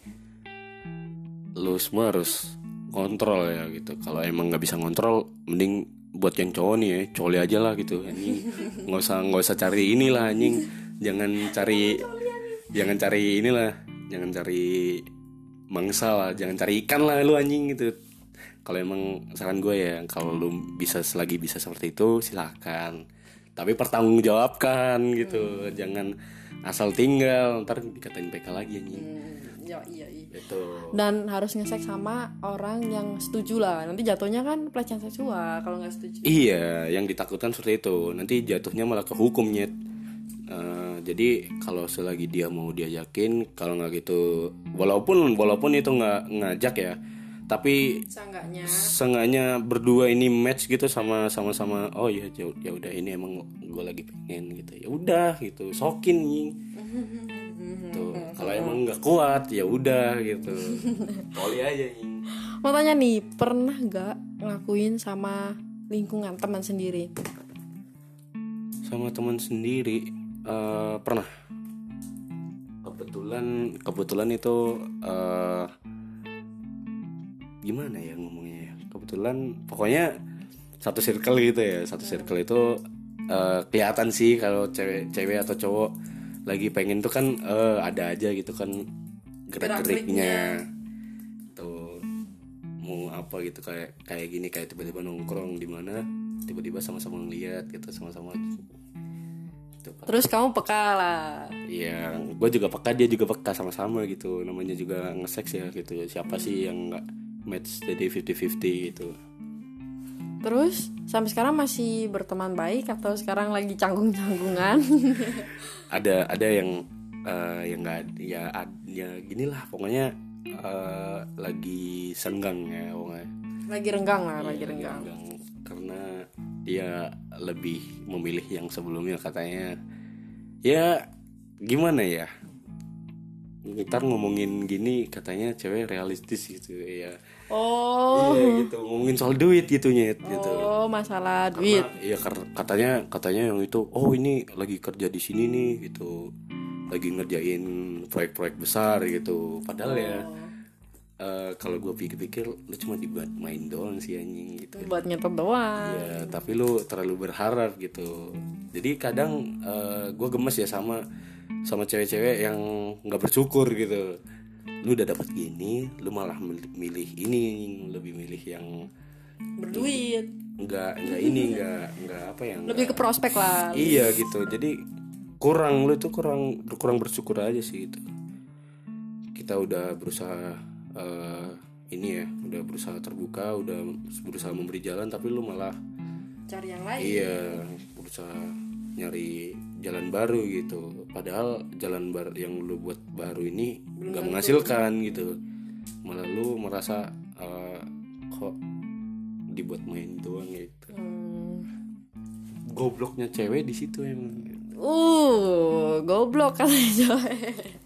lu semua harus kontrol ya gitu. Kalau emang nggak bisa kontrol mending buat yang cowok nih ya coli aja lah gitu. Nggak usah nggak usah cari inilah anjing. Jangan cari jangan cari inilah jangan cari mangsa lah jangan cari ikan lah lu anjing gitu. Kalau emang saran gue ya kalau lu bisa selagi bisa seperti itu silahkan tapi pertanggungjawabkan gitu. Jangan asal tinggal ntar dikatain PK lagi anjing. Ya iya iya. itu Dan harus ngesek sama orang yang setuju lah. Nanti jatuhnya kan pelecehan seksual kalau nggak setuju. iya yang ditakutkan seperti itu. Nanti jatuhnya malah ke hukum Eh, jadi kalau selagi dia mau diajakin kalau nggak gitu walaupun walaupun itu nggak ngajak ya tapi seenggaknya. berdua ini match gitu sama sama sama oh ya ya ya udah ini emang gue lagi pengen gitu. Ya udah gitu sokin tuh kalau emang nggak kuat ya udah gitu. Poli aja nying mau tanya nih pernah nggak ngelakuin sama lingkungan teman sendiri? sama teman sendiri eh, pernah. Kebetulan kebetulan itu eh, gimana ya ngomongnya ya? Kebetulan pokoknya satu circle gitu ya. Satu circle itu eh, kelihatan sih kalau cewek cewek atau cowok lagi pengen tuh kan eh, ada aja gitu kan gerak geriknya tuh mau apa gitu kayak kayak gini kayak tiba-tiba nongkrong di mana tiba-tiba sama-sama ngeliat gitu sama-sama gitu Terus kamu peka lah. Iya, gue juga peka dia juga peka sama-sama gitu. Namanya juga nge-sex ya gitu. Siapa sih yang nggak match jadi 50-50 gitu. Terus sampai sekarang masih berteman baik atau sekarang lagi canggung-canggungan? Ada ada yang eh, yang nggak ya ad- ya gini lah pokoknya eh, lagi senggang ya pokoknya. lagi renggang lah, lagi Iya, renggang. Karena dia lebih memilih yang sebelumnya katanya. Ya gimana ya? ntar ngomongin gini katanya cewek realistis gitu ya. Oh. Iya gitu. Ngomongin soal duit gitu nyet gitu. Oh masalah duit. Nah, iya katanya katanya yang itu oh ini lagi kerja di sini nih gitu. Lagi ngerjain proyek-proyek besar gitu. Padahal ya eh, kalau gue pikir-pikir lu cuma dibuat main doang sih anjing gitu. Buat nyetot doang. Ya tapi lu terlalu berharap gitu. Jadi kadang gue gemes ya sama sama cewek-cewek yang nggak bersyukur gitu. Lu udah dapat gini lu malah mil- milih ini lebih milih yang berduit. Nggak nggak ini nggak nggak apa ya nggak- lebih ke prospek lah. Iya gitu. Jadi kurang lu tuh kurang kurang bersyukur aja sih gitu. Kita udah berusaha eh, ini ya udah berusaha terbuka udah berusaha memberi jalan tapi lu malah cari yang lain. Iya berusaha nyari jalan baru gitu. Padahal jalan baru yang lu buat baru ini nggak menghasilkan gitu. Malah lu merasa eh, kok dibuat main doang gitu. Hmm. gobloknya cewek di situ emang. Uh, goblok katanya cowok.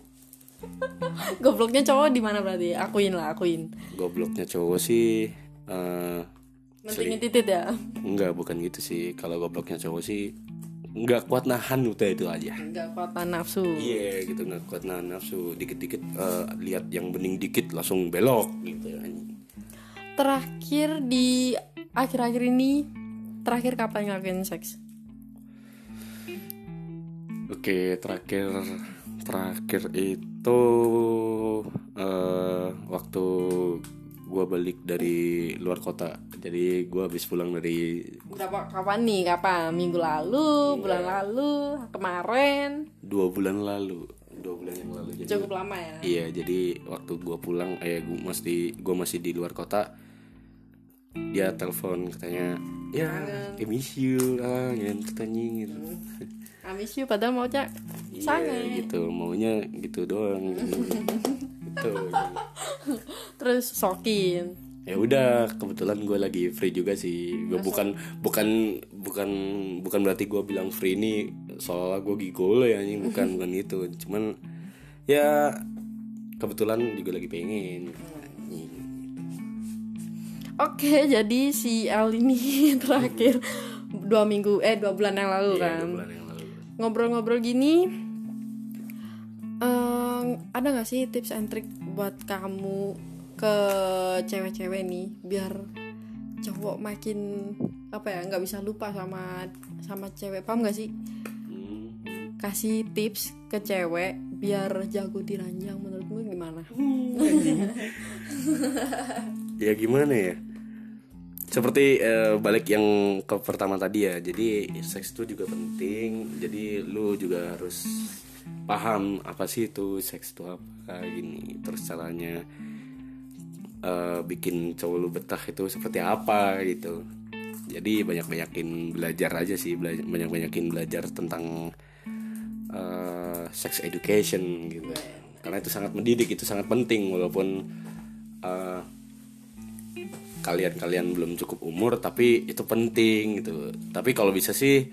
Gobloknya cowok di mana berarti? Akuin lah, akuin. gobloknya cowok sih eh Mentingin titit ya. enggak bukan gitu sih kalau gobloknya cowok sih nggak kuat nahan udah itu aja Enggak kuatan nafsu. iya gitu nggak kuat nahan nafsu dikit-dikit eh, lihat yang bening dikit langsung belok gitu. Terakhir di akhir-akhir ini terakhir kapan ngelakuin seks? Oke, terakhir terakhir itu eh waktu gua balik dari luar kota. Jadi gua habis pulang dari Berapa kapan nih? Kapan? Minggu lalu, bulan lalu, kemarin. dua bulan lalu, dua bulan yang lalu. Jadi Cukup lama ya. iya, jadi waktu gua pulang, eh gua masih gua masih di luar kota. Dia telepon katanya, ya, I miss you, ah, gitu anjing gitu. I miss you padahal mau cak. Iya gitu, maunya gitu doang. gitu. terus sokin. ya udah kebetulan gue lagi free juga sih. Gue bukan bukan bukan bukan berarti gue bilang free ini soalnya gue gigolo ya anjing. Bukan bukan gitu. Cuman ya kebetulan juga lagi pengen. Oke, jadi si L ini terakhir. Dua minggu eh dua bulan yang lalu Iya, kan. dua bulan yang ngobrol-ngobrol gini. em, ada nggak sih tips and trick buat kamu ke cewek-cewek nih biar cowok makin apa ya nggak bisa lupa sama sama cewek paham gak sih Hmm. kasih tips ke cewek biar jago diranjang menurutmu gimana ya gimana ya seperti eh, balik yang ke pertama tadi ya jadi seks itu juga penting jadi lu juga harus paham apa sih itu seks itu apa gini terus caranya eh, bikin cowok lu betah itu seperti apa gitu. Jadi banyak banyakin belajar aja sih banyak banyakin belajar tentang eh, sex education gitu. Karena itu sangat mendidik itu sangat penting walaupun eh, kalian-kalian belum cukup umur tapi itu penting gitu. Tapi kalau bisa sih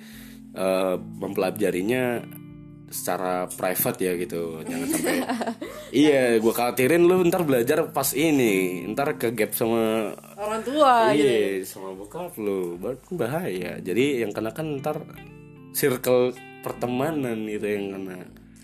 eh, mempelajarinya secara private ya gitu. Jangan sampai iya gue khawatirin lu ntar belajar pas ini. Ntar ke gap sama orang tua gitu. iya sama bokap lu. Bahaya. Jadi yang kena kan ntar circle pertemanan gitu yang kena.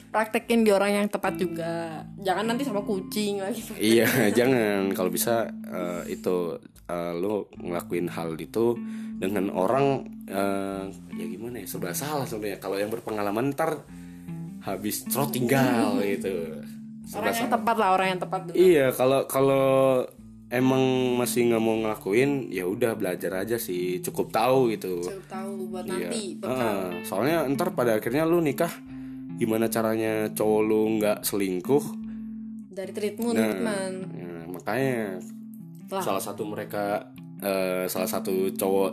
Praktekin di orang yang tepat juga. Jangan nanti sama kucing lagi. Iya jangan. Kalau bisa eh, itu eh, lu ngelakuin hal itu dengan orang eh, ya gimana ya serba salah sebenarnya. Kalau yang berpengalaman ntar habis trot tinggal gitu. Serba orang yang tepat lah orang yang tepat dulu. Iya kalau kalau emang masih nggak mau ngelakuin ya udah belajar aja sih. Cukup tahu gitu. Cukup tahu buat Iya. nanti Heeh. soalnya ntar pada akhirnya lu nikah gimana caranya cowok lu nggak selingkuh? Dari treatment Nah. treatment. Ya, makanya Lah. salah satu mereka eh, salah satu cowok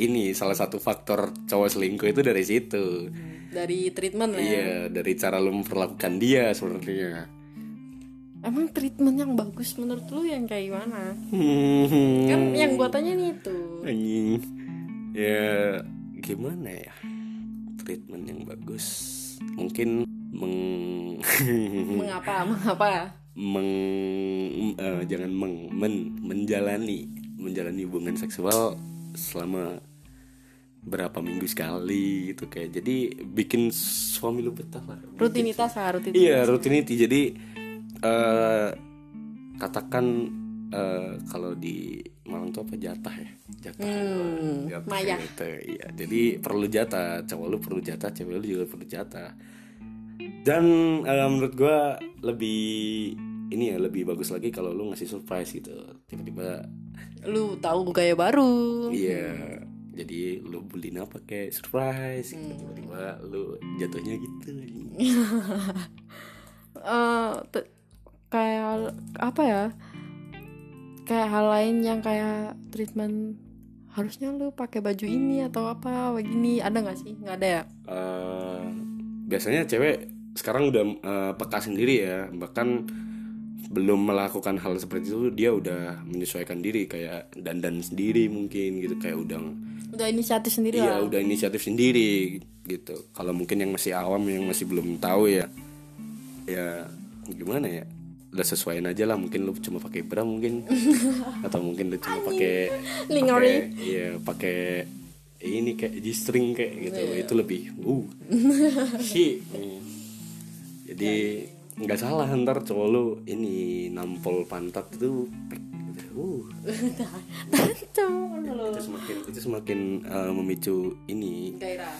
ini salah satu faktor cowok selingkuh itu dari situ. Dari treatment ya? Iya dari cara lu memperlakukan dia sebenarnya. Emang treatment yang bagus menurut lu yang kayak gimana? Hmm. kan yang gua tanya nih itu. Anjing. Ya gimana ya? Treatment yang bagus. Mungkin meng mengapa? Mengapa meng eh, jangan meng men menjalani menjalani hubungan seksual selama berapa minggu sekali gitu kayak jadi bikin suami lu betah lah. Rutinitas lah rutinitas. Iya rutinity jadi eh katakan eh, kalau di Malang tuh apa jatah ya? Jatah. Hmm, jatah maya. gitu iya. Jadi perlu jatah. Cowok lu perlu jatah cewek lu juga perlu jatah dan eh, menurut gua lebih ini ya lebih bagus lagi kalau lu ngasih surprise gitu. Tiba-tiba lu tahu gaya baru. Iya jadi lu beliin apa kayak surprise gitu. tiba-tiba lu jatuhnya gitu. Te- kayak apa ya? Kayak hal lain yang kayak treatment harusnya lu pakai baju ini atau apa begini. Ada nggak sih? Nggak ada ya? Eh, biasanya cewek sekarang udah eh, peka sendiri ya. Bahkan belum melakukan hal seperti itu dia udah menyesuaikan diri. Kayak dandan sendiri mungkin gitu kayak udah udah inisiatif sendiri iya lah. udah inisiatif sendiri gitu. Kalau mungkin yang masih awam yang masih belum tahu ya. Ya gimana ya? Udah sesuaiin aja lah. Mungkin lu cuma pakai bra mungkin. Atau mungkin lu cuma pakai Lingering. pakai- iya pakai ini kayak G string kayak gitu. Itu lebih uh. Sih jadi nggak salah ntar cowok lu ini nampol pantat itu pek gitu. uh. Itu semakin itu semakin uh, memicu ini. Gairah.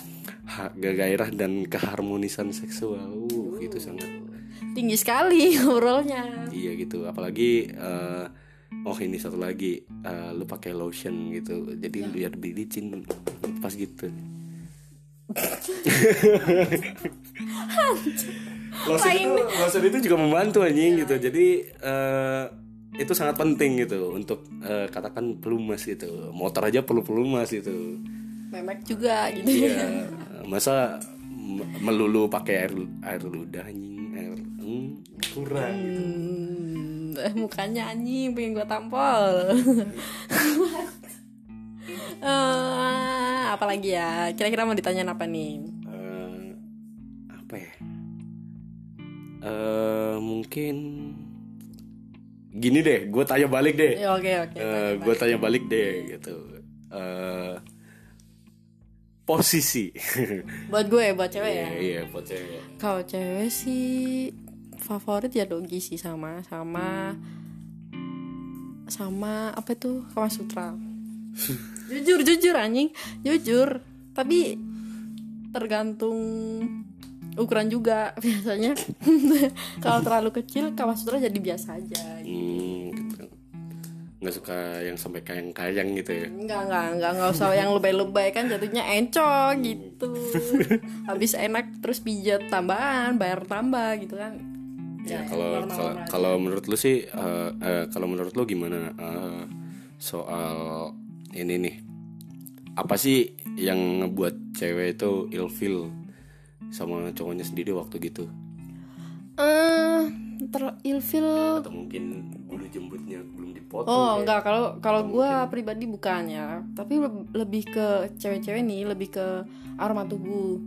Ha- gairah dan keharmonisan seksual. Uh itu sangat tinggi sekali ngobrolnya. Iya gitu. Apalagi eh, oh ini satu lagi. Eh, lu pakai lotion gitu. Jadi biar bilicin pas gitu. Lotion itu lotion itu juga membantu anjing gitu. Jadi eh, itu sangat penting gitu. Untuk eh, katakan pelumas gitu. Motor aja perlu pelumas gitu. Memek juga gitu. Iya, masa m- melulu pakai air air ludah anjing, air hmm, kurang gitu. Hmm, eh mukanya anjing pengen gua tampol Eh, apa lagi ya kira-kira mau ditanyain apa nih Eh, apa ya? Eh mungkin gini deh, gue tanya balik deh. Ya, oke oke gue tanya balik deh gitu. Eh posisi. buat gue buat cewek ya Iya, iya, buat cewek. kalau cewek sih favorit ya dogi sih sama sama sama apa itu Kama Sutra jujur jujur anjing jujur tapi tergantung ukuran juga biasanya kalau terlalu kecil Kama Sutra jadi biasa aja Hmm, gitu. Nggak suka yang sampai kayang-kayang gitu ya. Enggak, enggak, enggak, enggak usah yang lebay-lebay kan jatuhnya encok gitu. Habis enak terus pijat tambahan, bayar tambah gitu kan. Ya kalau kalau kalau menurut lu sih eh, eh, kalau menurut lu gimana eh, soal ini nih? Apa sih yang ngebuat cewek itu ilfeel sama cowoknya sendiri waktu gitu? Eh, ter ilfil atau mungkin bulu jembutnya belum dipotong Oh kayak- enggak kalau kalau gue pribadi bukan ya. Tapi le- lebih ke cewek-cewek nih lebih ke aroma tubuh.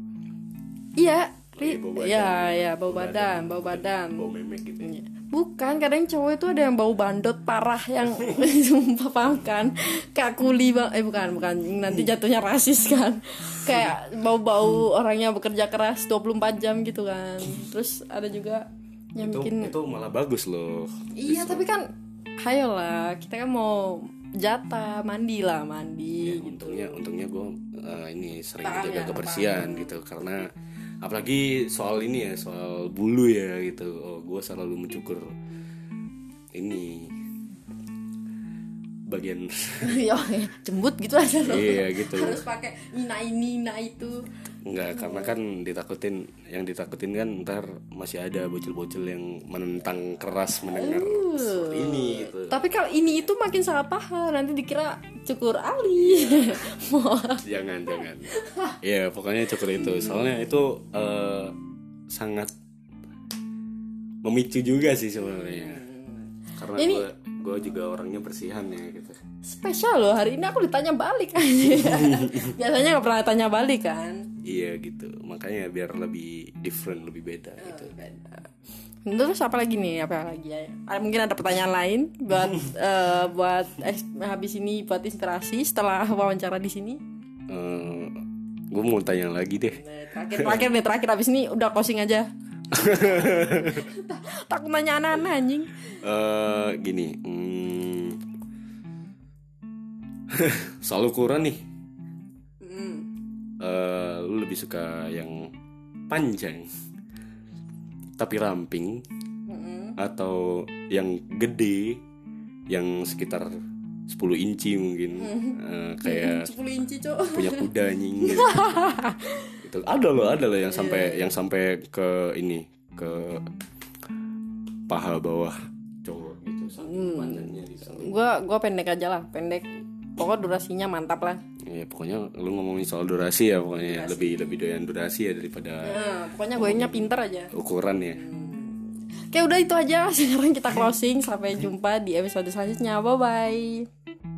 Iya ri- bau badan. ya ya bau badan bau badan bau memek gitu ya. Iya. bukan kadang cowok itu ada yang bau bandot parah yang sumpah paham kan kayak kuli bang eh bukan bukan nanti jatuhnya rasis kan kayak bau-bau orangnya bekerja keras 24 jam gitu kan terus ada juga yang itu bikin itu malah bagus loh Iya tapi kan hayo lah kita kan mau jatah mandi lah mandi gitu. untungnya untungnya gue ini sering Paham menjaga ya, kebersihan gitu karena apalagi soal ini ya soal bulu ya gitu. Oh gue selalu mencukur ini bagian ya jembut gitu aja iya gitu. Harus pakai ina ini ina itu. Enggak, karena kan ditakutin yang ditakutin kan ntar masih ada bocil-bocil yang menentang keras mendengar seperti ini gitu. Tapi kalau ini itu makin salah paham nanti dikira cukur ali. Wah. jangan jangan. Ya pokoknya cukur itu. Soalnya itu eh, sangat memicu juga sih sebenarnya karena Ini- gue juga orangnya bersihan ya gitu. Spesial loh hari ini aku ditanya balik. Aja biasanya nggak pernah tanya balik kan? Iya gitu. Makanya biar lebih different lebih beda gitu. terus apa lagi nih? Apa lagi ya? Ada- mungkin ada pertanyaan lain buat eh, buat eks- habis ini buat inspirasi setelah wawancara di sini? Gue mau tanya lagi deh. Nah, terakhir terakhir nih terakhir. Habis ini udah closing aja takut nanya anak-anak anjing eh gini hmm, soal ukuran nih Hmm. eh lu lebih suka yang panjang tapi ramping Mm-mm. atau yang gede yang sekitar 10 inci mungkin Eh, kayak 10 inci cok punya kuda anjing gitu. Gitu. ada loh ada loh yang sampai yang sampai ke ini ke paha bawah cowok gitu sampai panjangnya di sana. gua gua pendek aja lah pendek. Pokok durasinya mantap lah. Ya pokoknya lu ngomongin soal durasi ya pokoknya lebih lebih doyan durasi ya daripada nah, pokoknya gue nya pinter aja. ukuran ya. Oke udah itu aja. Sekarang kita closing. Sampai jumpa di episode selanjutnya. Bye bye